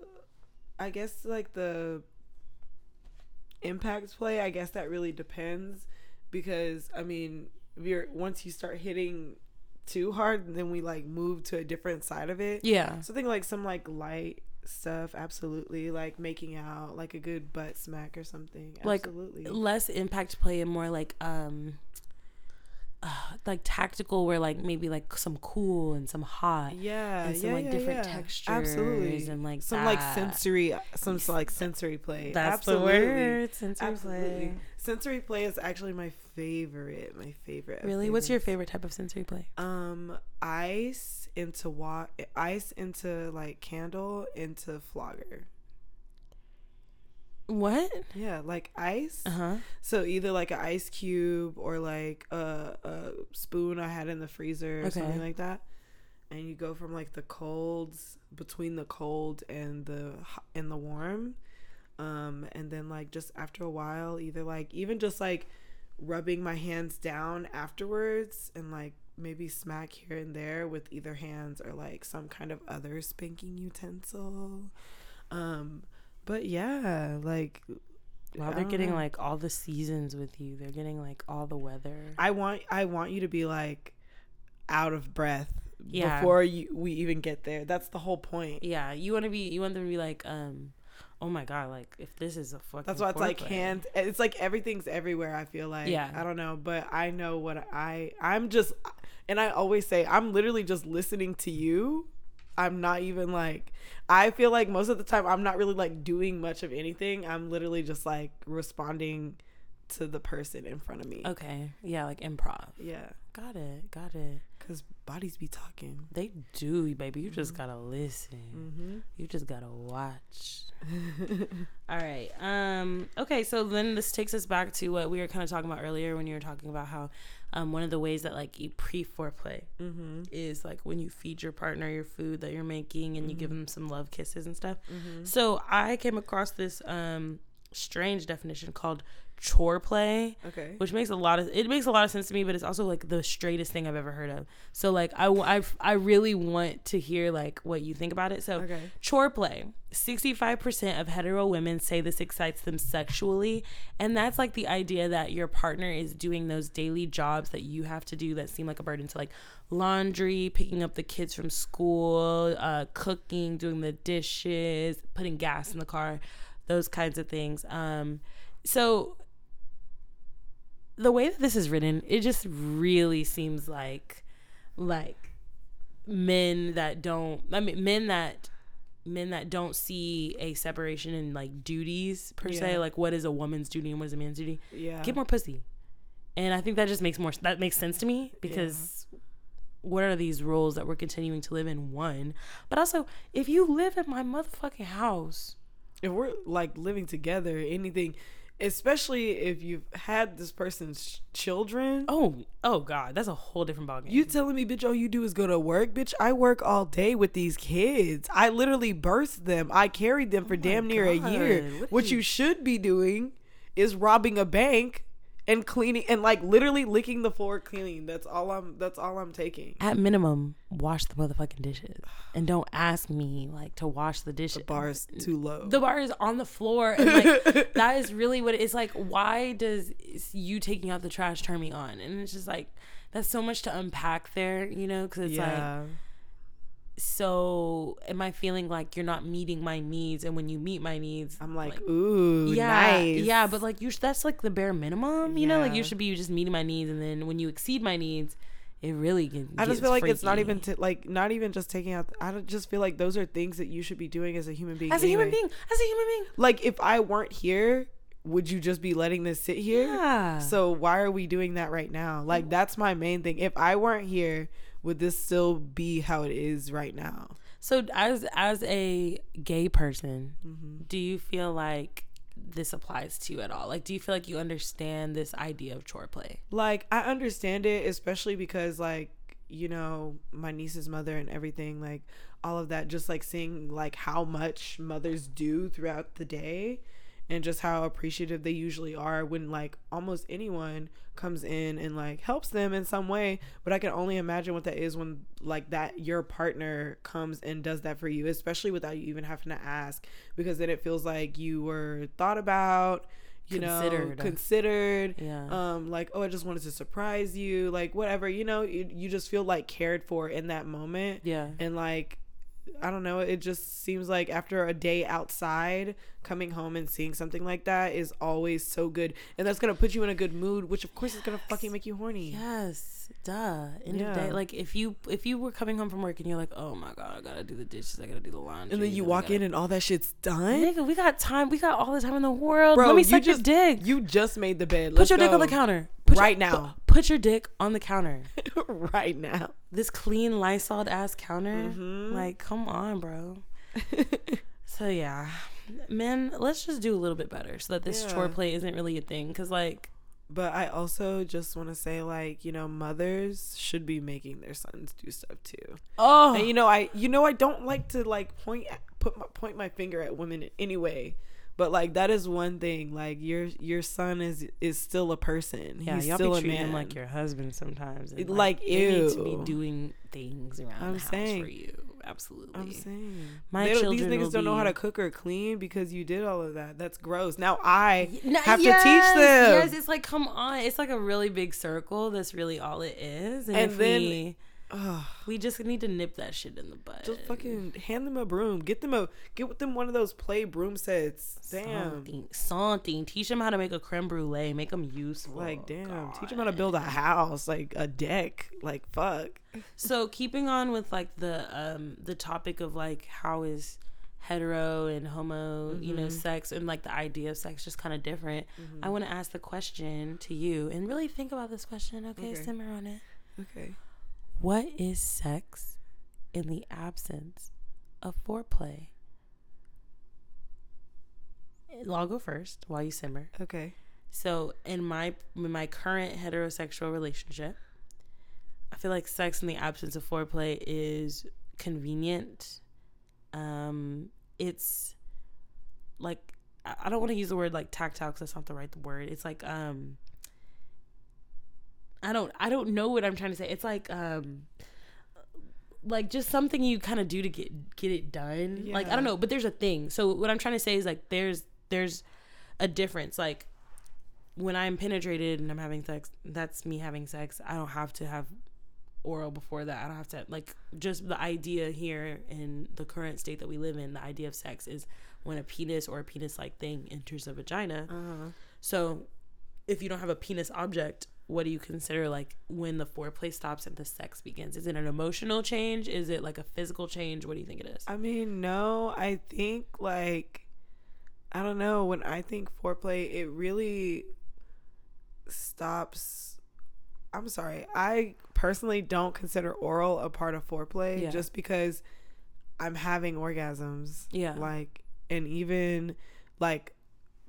I guess like the impact play, I guess that really depends because I mean, if you're once you start hitting too hard, then we like move to a different side of it. yeah, Something like some like light stuff, absolutely. Like making out, like a good butt smack or something. Like, Absolutely. less impact play and more like um, uh, like tactical, where like maybe like some cool and some hot. yeah, and some yeah, like yeah, different yeah. textures absolutely and, like, some like sensory some like sensory play That's absolutely. the word. Sensory absolutely play. sensory play is actually my favorite my favorite Really, what's your favorite type of sensory play? um ice into wa- ice into like candle into flogger What? yeah like ice Uh huh. so either like an ice cube or like a, a spoon i had in the freezer or Okay. something like that and you go from like the colds between the cold and the and the warm um and then like just after a while either like even just like rubbing my hands down afterwards and like maybe smack here and there with either hands or like some kind of other spanking utensil um but yeah like Wow, I they're getting know. like all the seasons with you. They're getting like all the weather. I want I want you to be like out of breath Yeah. before you we even get there. That's the whole point. Yeah, you want to be. You want them to be like, um, oh my god, like if this is a fucking. That's why it's like foreplay. hand. It's like everything's everywhere. I feel like. Yeah. I don't know, but I know what I. I'm just, and I always say I'm literally just listening to you. I'm not even like. I feel like most of the time I'm not really like doing much of anything. I'm literally just like responding to the person in front of me. Okay, yeah, like improv. Yeah, Got it. Got it. because bodies be talking. They do, baby. You just gotta listen. Mm-hmm. You just gotta watch. All right. Um. Okay. So then this takes us back to what we were kind of talking about earlier when you were talking about how, um, one of the ways that like you pre foreplay mm-hmm. is like when you feed your partner your food that you're making and you give Mm-hmm. them some love kisses and stuff. So I came across this um strange definition called chore play Okay. which makes a lot of it makes a lot of sense to me but it's also like the straightest thing i've ever heard of so like i i, I really want to hear like what you think about it so Okay. chore play 65% of hetero women say this excites them sexually and that's like the idea that your partner is doing those daily jobs that you have to do that seem like a burden so like laundry picking up the kids from school uh, cooking doing the dishes putting gas in the car those kinds of things um so the way that this is written, it just really seems like like men that don't I mean men that men that don't see a separation in like duties per se, like what is a woman's duty and what is a man's duty. Yeah. Get more pussy. And I think that just makes more that makes sense to me because what are these roles that we're continuing to live in one but also if you live in my motherfucking house if we're like living together, anything, especially if you've had this person's children. oh oh god that's a whole different ballgame You telling me, bitch, all you do is go to work? Bitch, I work all day with these kids. I literally birthed them. I carried them for Oh damn near a year. What What, you you- should be doing is robbing a bank and cleaning and like literally licking the floor clean. That's all I'm that's all I'm taking. at minimum, wash the motherfucking dishes, and don't ask me like to wash the dishes. The bar is too low. The bar is on the floor, and like that is really what it is. Like, why does you taking out the trash turn me on? And it's just like that's so much to unpack there, you know? Because it's like yeah. So. Am I feeling like you're not meeting my needs? And when you meet my needs, I'm like, ooh, yeah, nice. yeah, but like you, sh- that's like the bare minimum, you know. Like you should be just meeting my needs, and then when you exceed my needs, it really can. I just feel like it's not even to, like not even just taking out. I don't- just feel like those are things that you should be doing as a human being. as a human being, as a human being. Like if I weren't here, would you just be letting this sit here? Yeah. So why are we doing that right now? Like that's my main thing. If I weren't here, would this still be how it is right now? So as as a gay person, Mm-hmm. do you feel like this applies to you at all? Like do you feel like you understand this idea of chore play? Like I understand it, especially because like you know my niece's mother and everything, like all of that. Just like seeing like how much mothers do throughout the day, and just how appreciative they usually are when like almost anyone comes in and like helps them in some way. But I can only imagine what that is when like that your partner comes and does that for you, especially without you even having to ask, because then it feels like you were thought about. You know, Considered. considered Yeah. um like oh i just wanted to surprise you like whatever you know you, you just feel like cared for in that moment yeah. and like i don't know it just seems like after a day outside coming home and seeing something like that is always so good. And that's gonna put you in a good mood which of course is gonna fucking make you horny. Yes. Duh. End of day. Like if you if you were coming home from work and you're like, oh my god, I gotta do the dishes, I gotta do the laundry, and then you walk gotta- in and all that shit's done Nigga, we got time. We got all the time in the world. Bro, Let me suck your just- dick. you just made the bed Put Let's your dick on the counter. Put your- Right now. pu- Put your dick on the counter. right now this clean Lysol ass counter. Mhm. Like, come on, bro. so yeah, men, let's just do a little bit better so that this Yeah. chore play isn't really a thing. Cause like, But I also just want to say, like, you know, mothers should be making their sons do stuff too. oh, And you know, I you know I don't like to like point at, put my, point my finger at women anyway. But like that is one thing. Like your your son is is still a person. yeah, He's y'all still be a treating man. him like your husband sometimes. and, Like, they need to be doing things around I'm the house saying. for you. Absolutely. I'm saying My They children these niggas don't know how to cook or clean because you did all of that. That's gross. Now I No, have yes, to teach them. Yes, it's like come on, it's like a really big circle. That's really all it is. And, And then- we, Ugh. we just need to nip that shit in the bud. Just fucking hand them a broom. Get them a get with them one of those play broom sets. Damn. Something, something. Teach them how to make a creme brulee. Make them useful. Like damn. Teach them how to build a house, like a deck. Like fuck. So keeping on with like the um the topic of like how is hetero and homo you know Mhm. sex and like the idea of sex just kind of different. Mm-hmm. I want to ask the question to you and really think about this question. Okay, Okay. simmer on it. Okay. What is sex in the absence of foreplay? I'll go first while you simmer. Okay. So in my in my current heterosexual relationship, I feel like sex in the absence of foreplay is convenient. Um, it's like I I don't want to use the word like tactile because that's not the right word. It's like um I don't I don't know what I'm trying to say. It's like um like just something you kind of do to get get it done. Like I don't know, but there's a thing. So what I'm trying to say is like there's there's a difference. Like when I'm penetrated and I'm having sex, that's me having sex. I don't have to have oral before that. I don't have to like just the idea here in the current state that we live in. The idea of sex is when a penis or a penis like thing enters a vagina. Uh-huh. So if you don't have a penis object, what do you consider like when the foreplay stops and the sex begins? Is it an emotional change? Is it like a physical change? What do you think it is? I mean, no, I think like I don't know, when I think foreplay, it really stops I'm sorry. I personally don't consider oral a part of foreplay Yeah. just because I'm having orgasms. Yeah. Like and even like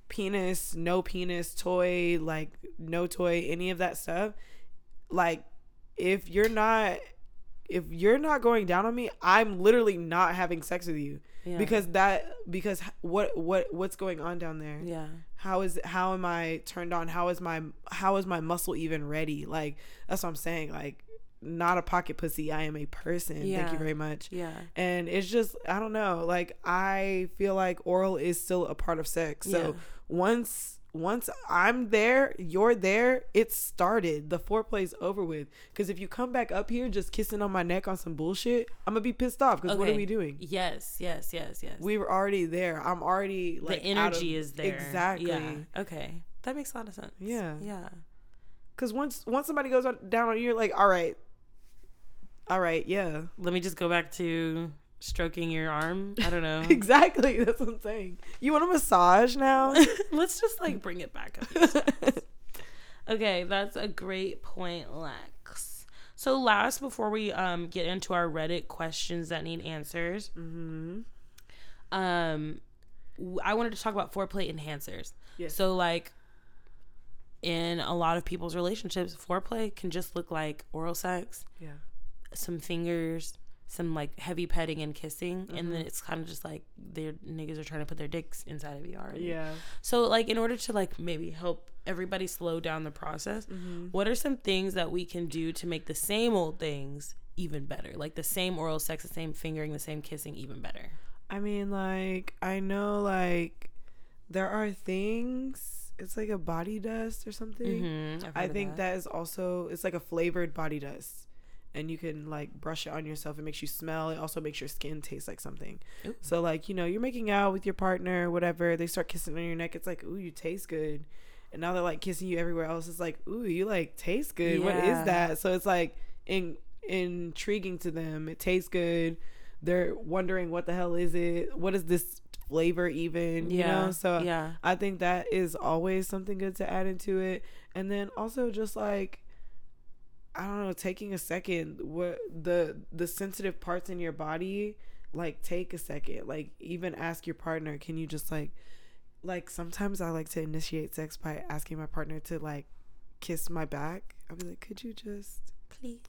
penis, no penis, toy, like no toy, any of that stuff. Like if you're not if you're not going down on me, I'm literally not having sex with you Yeah. because that because what what what's going on down there? yeah. How is how am I turned on? How is my how is my muscle even ready? Like that's what I'm saying. Like not a pocket pussy. I am a person. Thank you very much. Yeah. And it's just I don't know. Like I feel like oral is still a part of sex. So Yeah. once once I'm there, you're there. It started. The foreplay's over with. Because if you come back up here just kissing on my neck on some bullshit, I'm gonna be pissed off. Because what are we doing? Yes, yes, yes, yes. We were already there. I'm already like the out of- energy is there. Exactly. Yeah. Okay. That makes a lot of sense. Yeah. Yeah. Because once once somebody goes on, down on you, you're like, all right, all right, yeah, Let me just go back to stroking your arm. I don't know. exactly. That's what I'm saying. You want a massage now? Let's just like bring it back steps. Okay, that's a great point, Lex. So last before we um get into our Reddit questions that need answers, mm-hmm. um I wanted to talk about foreplay enhancers. Yes. So like in a lot of people's relationships, foreplay can just look like oral sex, Yeah. Some fingers, some like heavy petting and kissing, and Mm-hmm. then it's kind of just like their niggas are trying to put their dicks inside of you already. Yeah. So like in order to like maybe help everybody slow down the process, Mm-hmm. what are some things that we can do to make the same old things even better? Like the same oral sex, the same fingering, the same kissing even better. I mean, like, I know, like, there are things. It's like a body dust or something. Mm-hmm. I think that. is also it's like a flavored body dust, and you can like brush it on yourself. It makes you smell. It also makes your skin taste like something. Ooh. So like you know you're making out with your partner, whatever. They start kissing on your neck. It's like ooh, you taste good. And now they're like kissing you everywhere else. It's like ooh, you like taste good. What Yeah. is that? So it's like in, intriguing to them. It tastes good. They're wondering what the hell is it? What is this flavor even? You yeah. know. So yeah. I think that is always something good to add into it. And then also just like I don't know, taking a second what the the sensitive parts in your body, like take a second. Like even ask your partner, can you just like like sometimes I like to initiate sex by asking my partner to like kiss my back. I'll be like, "Could you just Please.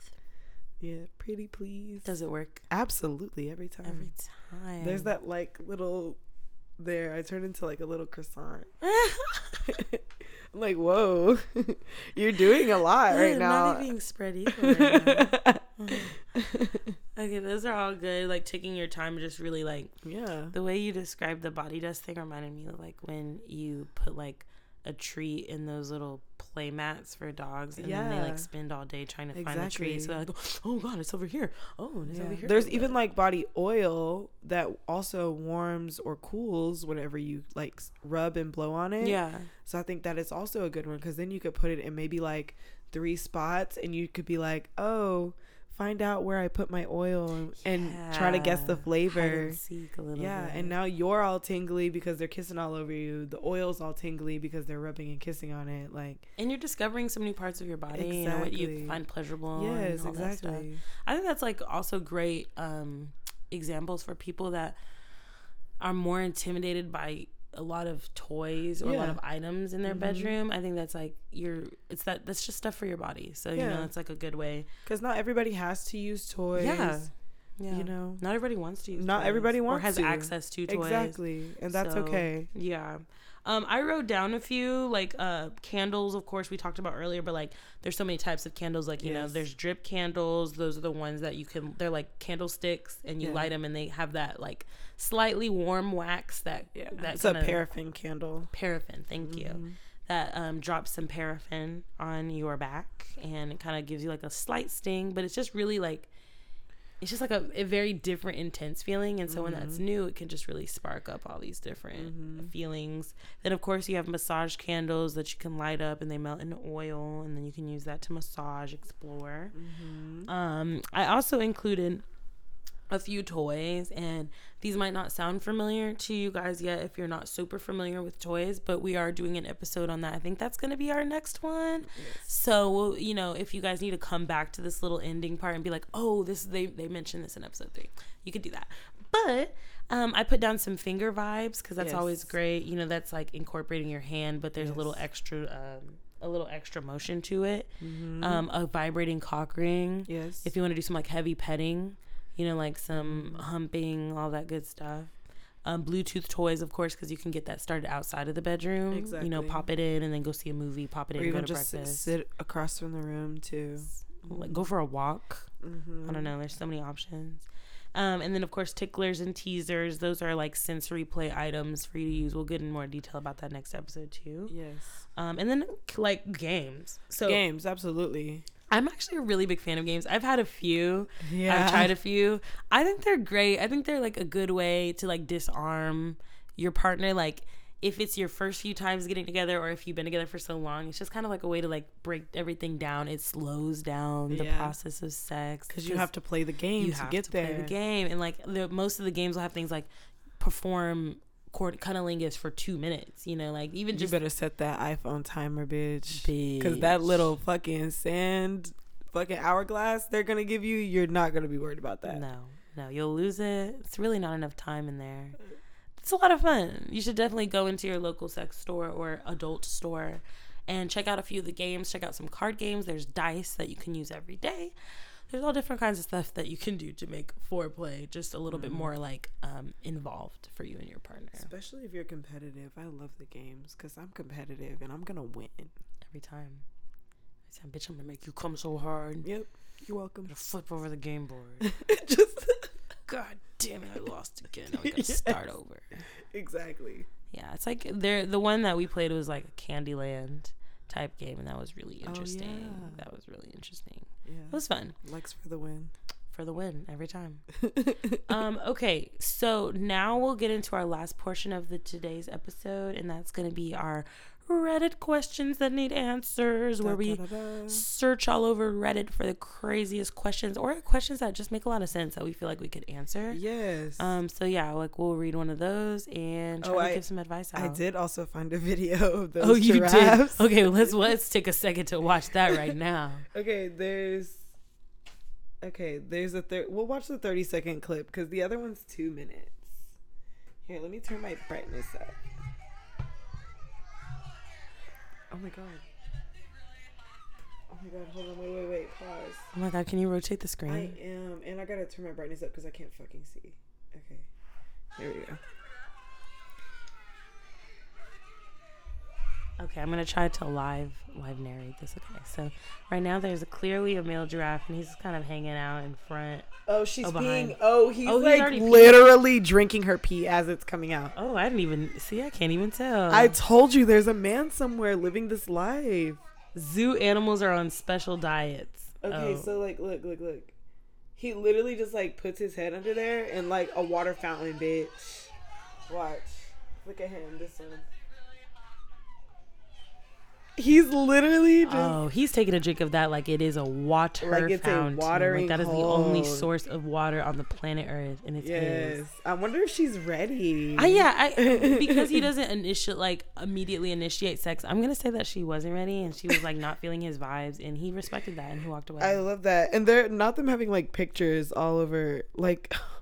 yeah, pretty please?" Does it work Absolutely every time. every time? There's that like little there. I turn into like a little croissant. I'm like, whoa, you're doing a lot right I'm now. Not being spread eagle right now. okay, those are all good. Like taking your time, just really like yeah. the way you described the body dust thing reminded me of like when you put like a treat in those little play mats for dogs, and then they like spend all day trying to find the treat. So Exactly. they're like, oh, oh god, it's over here. Oh, it's over here. There's even like body oil that also warms or cools whenever you like rub and blow on it. yeah, So I think that is also a good one because then you could put it in maybe like three spots and you could be like, oh, find out where I put my oil and, and try to guess the Yeah. Flavor. and seek a little Yeah, bit. and now you're all tingly because they're kissing all over you. The oil's all tingly because they're rubbing and kissing on it. Like, and you're discovering so many parts of your body. You know what you find pleasurable. yes, and all that stuff. exactly. I think that's like also great um, examples for people that are more intimidated by a lot of toys or a lot of items in their Mhm. bedroom. I think that's like you're it's that that's just stuff for your body. So you know Yeah. it's like a good way. Because not everybody has to use toys. Yeah. Yeah. You know, Not everybody wants to use Not toys everybody or wants has to. access to toys. exactly, and that's So, okay. Yeah. Um, I wrote down a few like uh candles, of course we talked about earlier, but like there's so many types of candles. Like you know, there's drip candles. Those are the ones that you can. They're like candlesticks, and you Yeah. light them, and they have that like slightly warm wax that Yeah, that it's a paraffin candle. paraffin. Thank you. Mhm. That um, drops some paraffin on your back, and it kind of gives you like a slight sting, but it's just really like. It's just like a, a very different, intense feeling, and so when that's Mhm. new, it can just really spark up all these different Mhm. feelings. Then, of course, you have massage candles that you can light up and they melt into oil, and then you can use that to massage, explore. Mhm. Um, I also included a few toys, and these might not sound familiar to you guys yet if you're not super familiar with toys, but we are doing an episode on that. I think that's going to be our next one. So, you know, if you guys need to come back to this little ending part and be like, oh, this they, they mentioned this in episode three, you could do that. But um, I put down some finger vibes because that's always great. You know, that's like incorporating your hand, but there's a little extra. Um, a little extra motion to it. Mhm. Um, a vibrating cock ring yes. if you want to do some like heavy petting, you know, like some humping, all that good stuff. Um, Bluetooth toys, of course, because you can get that started outside of the bedroom. Exactly. You know, pop it in and then go see a movie. Pop it or in, go even to just sit, breakfast. sit across from the room too. Like, go for a walk. Mm-hmm. I don't know. There's so many options. Um, and then of course ticklers and teasers. Those are like sensory play items for you to use. We'll get in more detail about that next episode too. Yes. Um, and then like games. So Games, absolutely. I'm actually a really big fan of games. I've had a few. Yeah. I've tried a few. I think they're great. I think they're like a good way to like disarm your partner. Like if it's your first few times getting together or if you've been together for so long, it's just kind of like a way to like break everything down. It slows down the Yeah. process of sex because you have to play the game you to have get to there. play the game and like the most of the games will have things like perform cord cunnilingus for two minutes. You know, like even You just better set that iPhone timer, bitch. bitch. Because that little fucking sand, fucking hourglass they're gonna give you, you're not gonna be worried about that. No, no, you'll lose it. It's really not enough time in there. It's a lot of fun. You should definitely go into your local sex store or adult store and check out a few of the games. Check out some card games. There's dice that you can use every day. There's all different kinds of stuff that you can do to make foreplay just a little bit Mm-hmm. more like um, involved for you and your partner Especially if you're competitive. I love the games because I'm competitive and I'm gonna win. every time. I say, bitch, I'm gonna make you come so hard. Yep. You're welcome. Flip over the game board. Just God damn it, I lost again. Now we gotta start over. exactly. Yeah, it's like there. The one that we played was like a Candyland type game, and that was really Oh, interesting. yeah. That was really interesting. Yeah. It was fun Lex for the win. for the win every time. um, okay, so now we'll get into our last portion of the today's episode, and that's gonna be our Reddit questions that need answers, where we search all over Reddit for the craziest questions or questions that just make a lot of sense that we feel like we could answer. Yes. Um, so yeah, like we'll read one of those and try Oh, to I- give some advice out. I did also find a video of those Oh, you giraffes. did. Okay, let's let's take a second to watch that right now. Okay, there's. Okay, there's a third. We'll watch the 30 second clip because the other one's two minutes. Here, let me turn my brightness up. Oh my god. Oh my god, hold on, wait, wait, wait, pause. Oh my god, can you rotate the screen? I am, and I gotta turn my brightness up because I can't fucking see. Okay, here we go. Okay, I'm gonna try to live live narrate this. Okay, so right now there's a clearly a male giraffe and he's kind of hanging out in front. Oh, she's Oh, behind. peeing. Oh, he's Oh, he's like already peeing. literally drinking her pee as it's coming out. Oh, I didn't even see. I can't even tell. I told you there's a man somewhere living this life. Zoo animals are on special diets. Okay, Oh. so like, look, look, look. He literally just like puts his head under there and like a water fountain, bitch. Watch. Look at him. This one. He's literally just. Oh, he's taking a drink of that like it is a water Like it's a fountain. watering like that is the only source of water on the planet Earth, and it's his. yes. I wonder if she's ready. I, yeah, I, because he doesn't initiate like immediately initiate sex. I'm gonna say that she wasn't ready and she was like not feeling his vibes, and he respected that and he walked away. I love that. And they're not them having like pictures all over. Like,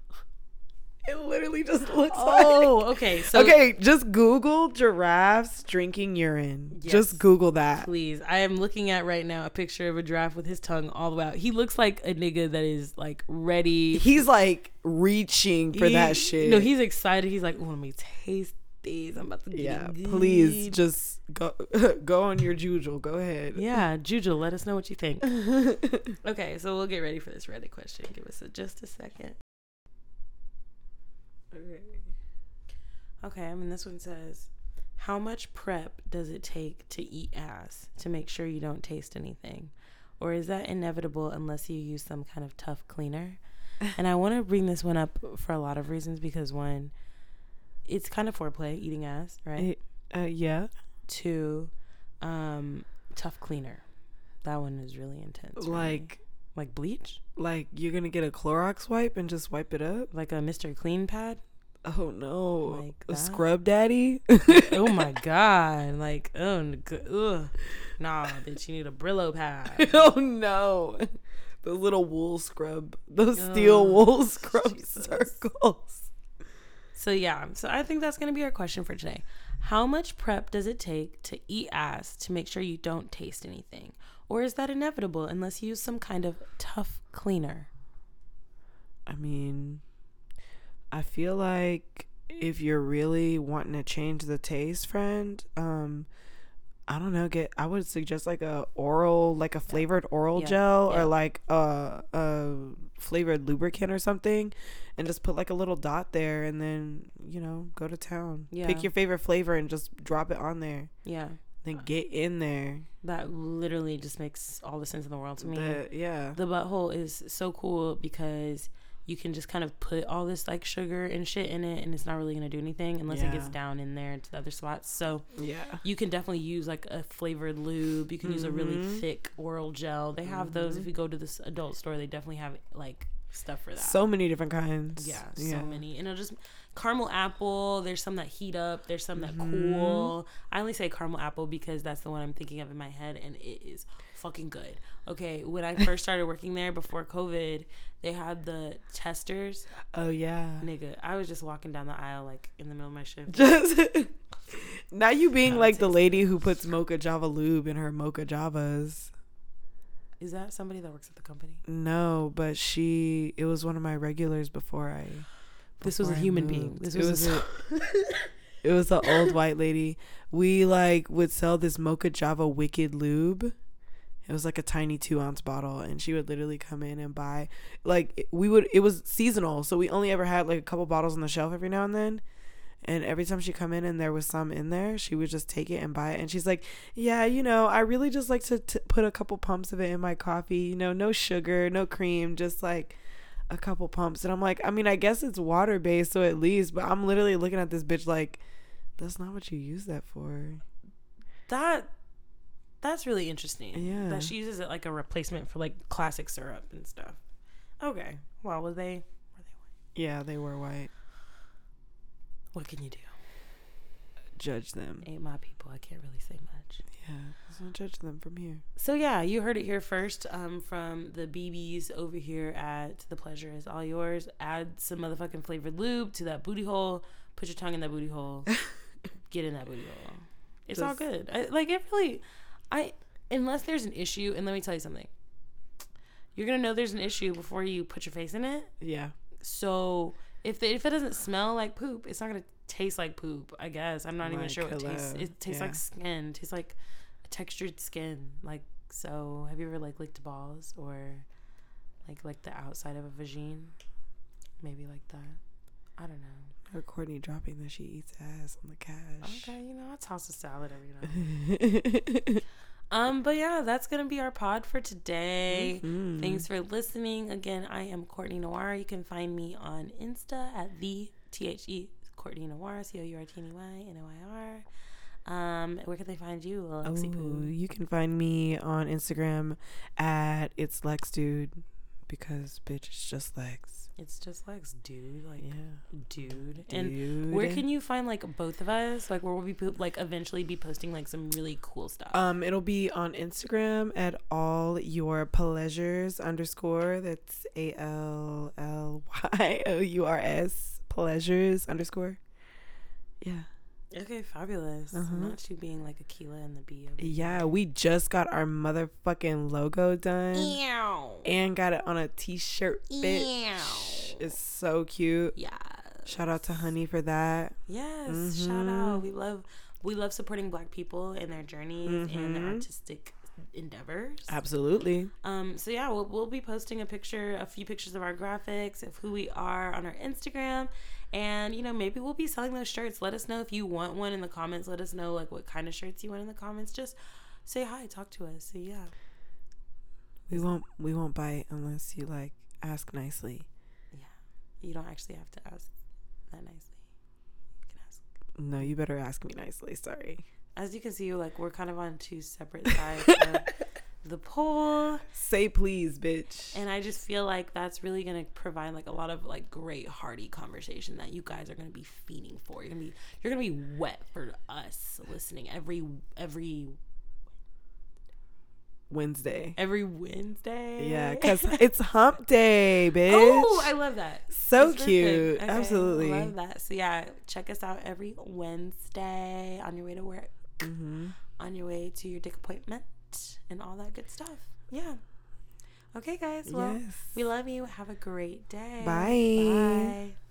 It literally just looks Oh, like. okay. So okay, just Google giraffes drinking urine. Yes. Just Google that. Please, I am looking at right now a picture of a giraffe with his tongue all the way out. He looks like a nigga that is like ready He's like reaching for that shit. No, he's excited. He's like, oh, let me taste these. I'm about to yeah. Please good." just go go on your jujul. Go ahead. Yeah, Juju, let us know what you think. okay, so we'll get ready for this Reddit question. Give us a, just a second. Okay. Okay, I mean, this one says, How much prep does it take to eat ass to make sure you don't taste anything? Or is that inevitable unless you use some kind of tough cleaner? and I want to bring this one up for a lot of reasons because one, it's kind of foreplay, eating ass, right? Uh, yeah. Two, um, tough cleaner. That one is really intense. Like like bleach, like you're gonna get a Clorox wipe and just wipe it up. like a Mister Clean pad. Oh no. Like a scrub daddy. oh my god! Like oh, ugh. nah, bitch, you need a Brillo pad. oh no. The little wool scrub. Those steel Oh, wool scrub Jesus. circles. So yeah, so I think that's gonna be our question for today. How much prep does it take to eat ass to make sure you don't taste anything, or is that inevitable unless you use some kind of tough cleaner? I mean, I feel like if you're really wanting to change the taste, friend, um, I don't know, get I would suggest like a oral, like a flavored oral Yeah. gel Yeah. or like a a flavored lubricant or something, and just put like a little dot there, and then you know go to town. Yeah. Pick your favorite flavor and just drop it on there. Yeah, Then get in there. that literally just makes all the sense in the world to me. The, yeah. the butthole is so cool because you can just kind of put all this like sugar and shit in it and it's not really gonna do anything unless it gets down in there to the other spots so yeah. you can definitely use like a flavored lube you can use a really Mhm. thick oral gel they have those if you go to this adult store they definitely have like stuff for that So many different kinds. yeah, so many. And it'll just caramel apple. There's some that heat up. There's some that cool. Mm-hmm. I only say caramel apple because that's the one I'm thinking of in my head, and it is fucking good. Okay, when I first started working there before COVID, they had the testers. Oh yeah. Nigga, I was just walking down the aisle like in the middle of my shift. Just now you being Gotta like the lady who puts mocha java lube in her mocha javas. Is that somebody that works at the company? No, but she it was one of my regulars before I This was a human being. This it was was a- a, it was an old white lady. We like would sell this mocha java wicked lube. It was like a tiny two ounce bottle, and she would literally come in and buy. Like we would, it was seasonal, so we only ever had like a couple bottles on the shelf every now and then. And every time she come in and there was some in there, she would just take it and buy it. And she's like, "Yeah, you know, I really just like to t- put a couple pumps of it in my coffee. You know, no sugar, no cream, just like a couple pumps." And I'm like, I mean, I guess it's water based, so at least. But I'm literally looking at this bitch like, that's not what you use that for. That that's really interesting. Yeah. That she uses it like a replacement for like classic syrup and stuff. Okay. Well, were they were they Yeah, they were white. what can you do? Judge them. Ain't my people. I can't really say much. Yeah, let's not judge them from here. So yeah, you heard it here first um, from the BBs over here at The Pleasure Is All Yours. Add some motherfucking flavored lube to that booty hole. Put your tongue in that booty hole. Get in that booty hole. It's all good. I, like it really, I unless there's an issue, and let me tell you something. You're gonna know there's an issue before you put your face in it. Yeah. So if the, if it doesn't smell like poop, it's not gonna taste like poop. I guess I'm not even sure what it tastes. It tastes Yeah. like skin. It tastes like a textured skin. Like so. Have you ever like licked balls or like like the outside of a vagine? Maybe like that. I don't know. Or Courtney dropping that she eats ass on the cash. Okay, you know I toss a salad every now. Um, but yeah, that's gonna be our pod for today. Mhm. Thanks for listening. Again, I am Courtney Noir. You can find me on Insta at the T H E Courtney Noir, C O U R T N E Y N O I R. Um, where can they find you, Lexi Oh, Poo? you can find me on Instagram at it's Lex Dude because bitch, it's just Lex. It's just Lex, dude. Like, Yeah, dude. And where can you find like both of us? Like, where will we po- like eventually be posting like some really cool stuff? Um, it'll be on Instagram at all your pleasures underscore. That's A L L Y O U R S pleasures underscore. Yeah. Okay, fabulous. Uh-huh. Not you being like Akeelah and the bee. Yeah, we just got our motherfucking logo done Ew. and got it on a t-shirt, bitch. Ew. It's so cute. Yeah. Shout out to Honey for that. Yes. Shout Mhm. out. We love we love supporting black people in their journeys and their Mhm. artistic endeavors. Absolutely. Um, so yeah, we'll, we'll be posting a picture, a few pictures of our graphics, of who we are on our Instagram, and you know maybe we'll be selling those shirts. Let us know if you want one in the comments. Let us know like what kind of shirts you want in the comments. Just say hi, talk to us. So yeah, We won't we won't bite unless you like ask nicely. Yeah. You don't actually have to ask that nicely. You can ask. No, you better ask me nicely. Sorry. As you can see, like we're kind of on two separate sides of the poll. Say please, bitch. And I just feel like that's really gonna provide like a lot of like great hearty conversation that you guys are gonna be feeding for. You're gonna be you're gonna be wet for us listening every every Wednesday. every Wednesday. Yeah, because it's hump day, bitch. oh, I love that. so It's cute. Okay, Absolutely. love that. So yeah, check us out every Wednesday on your way to work, hmm on your way to your dick appointment, and all that good stuff. Yeah. Okay, guys. Well, yes. we love you. Have a great day. Bye. Bye.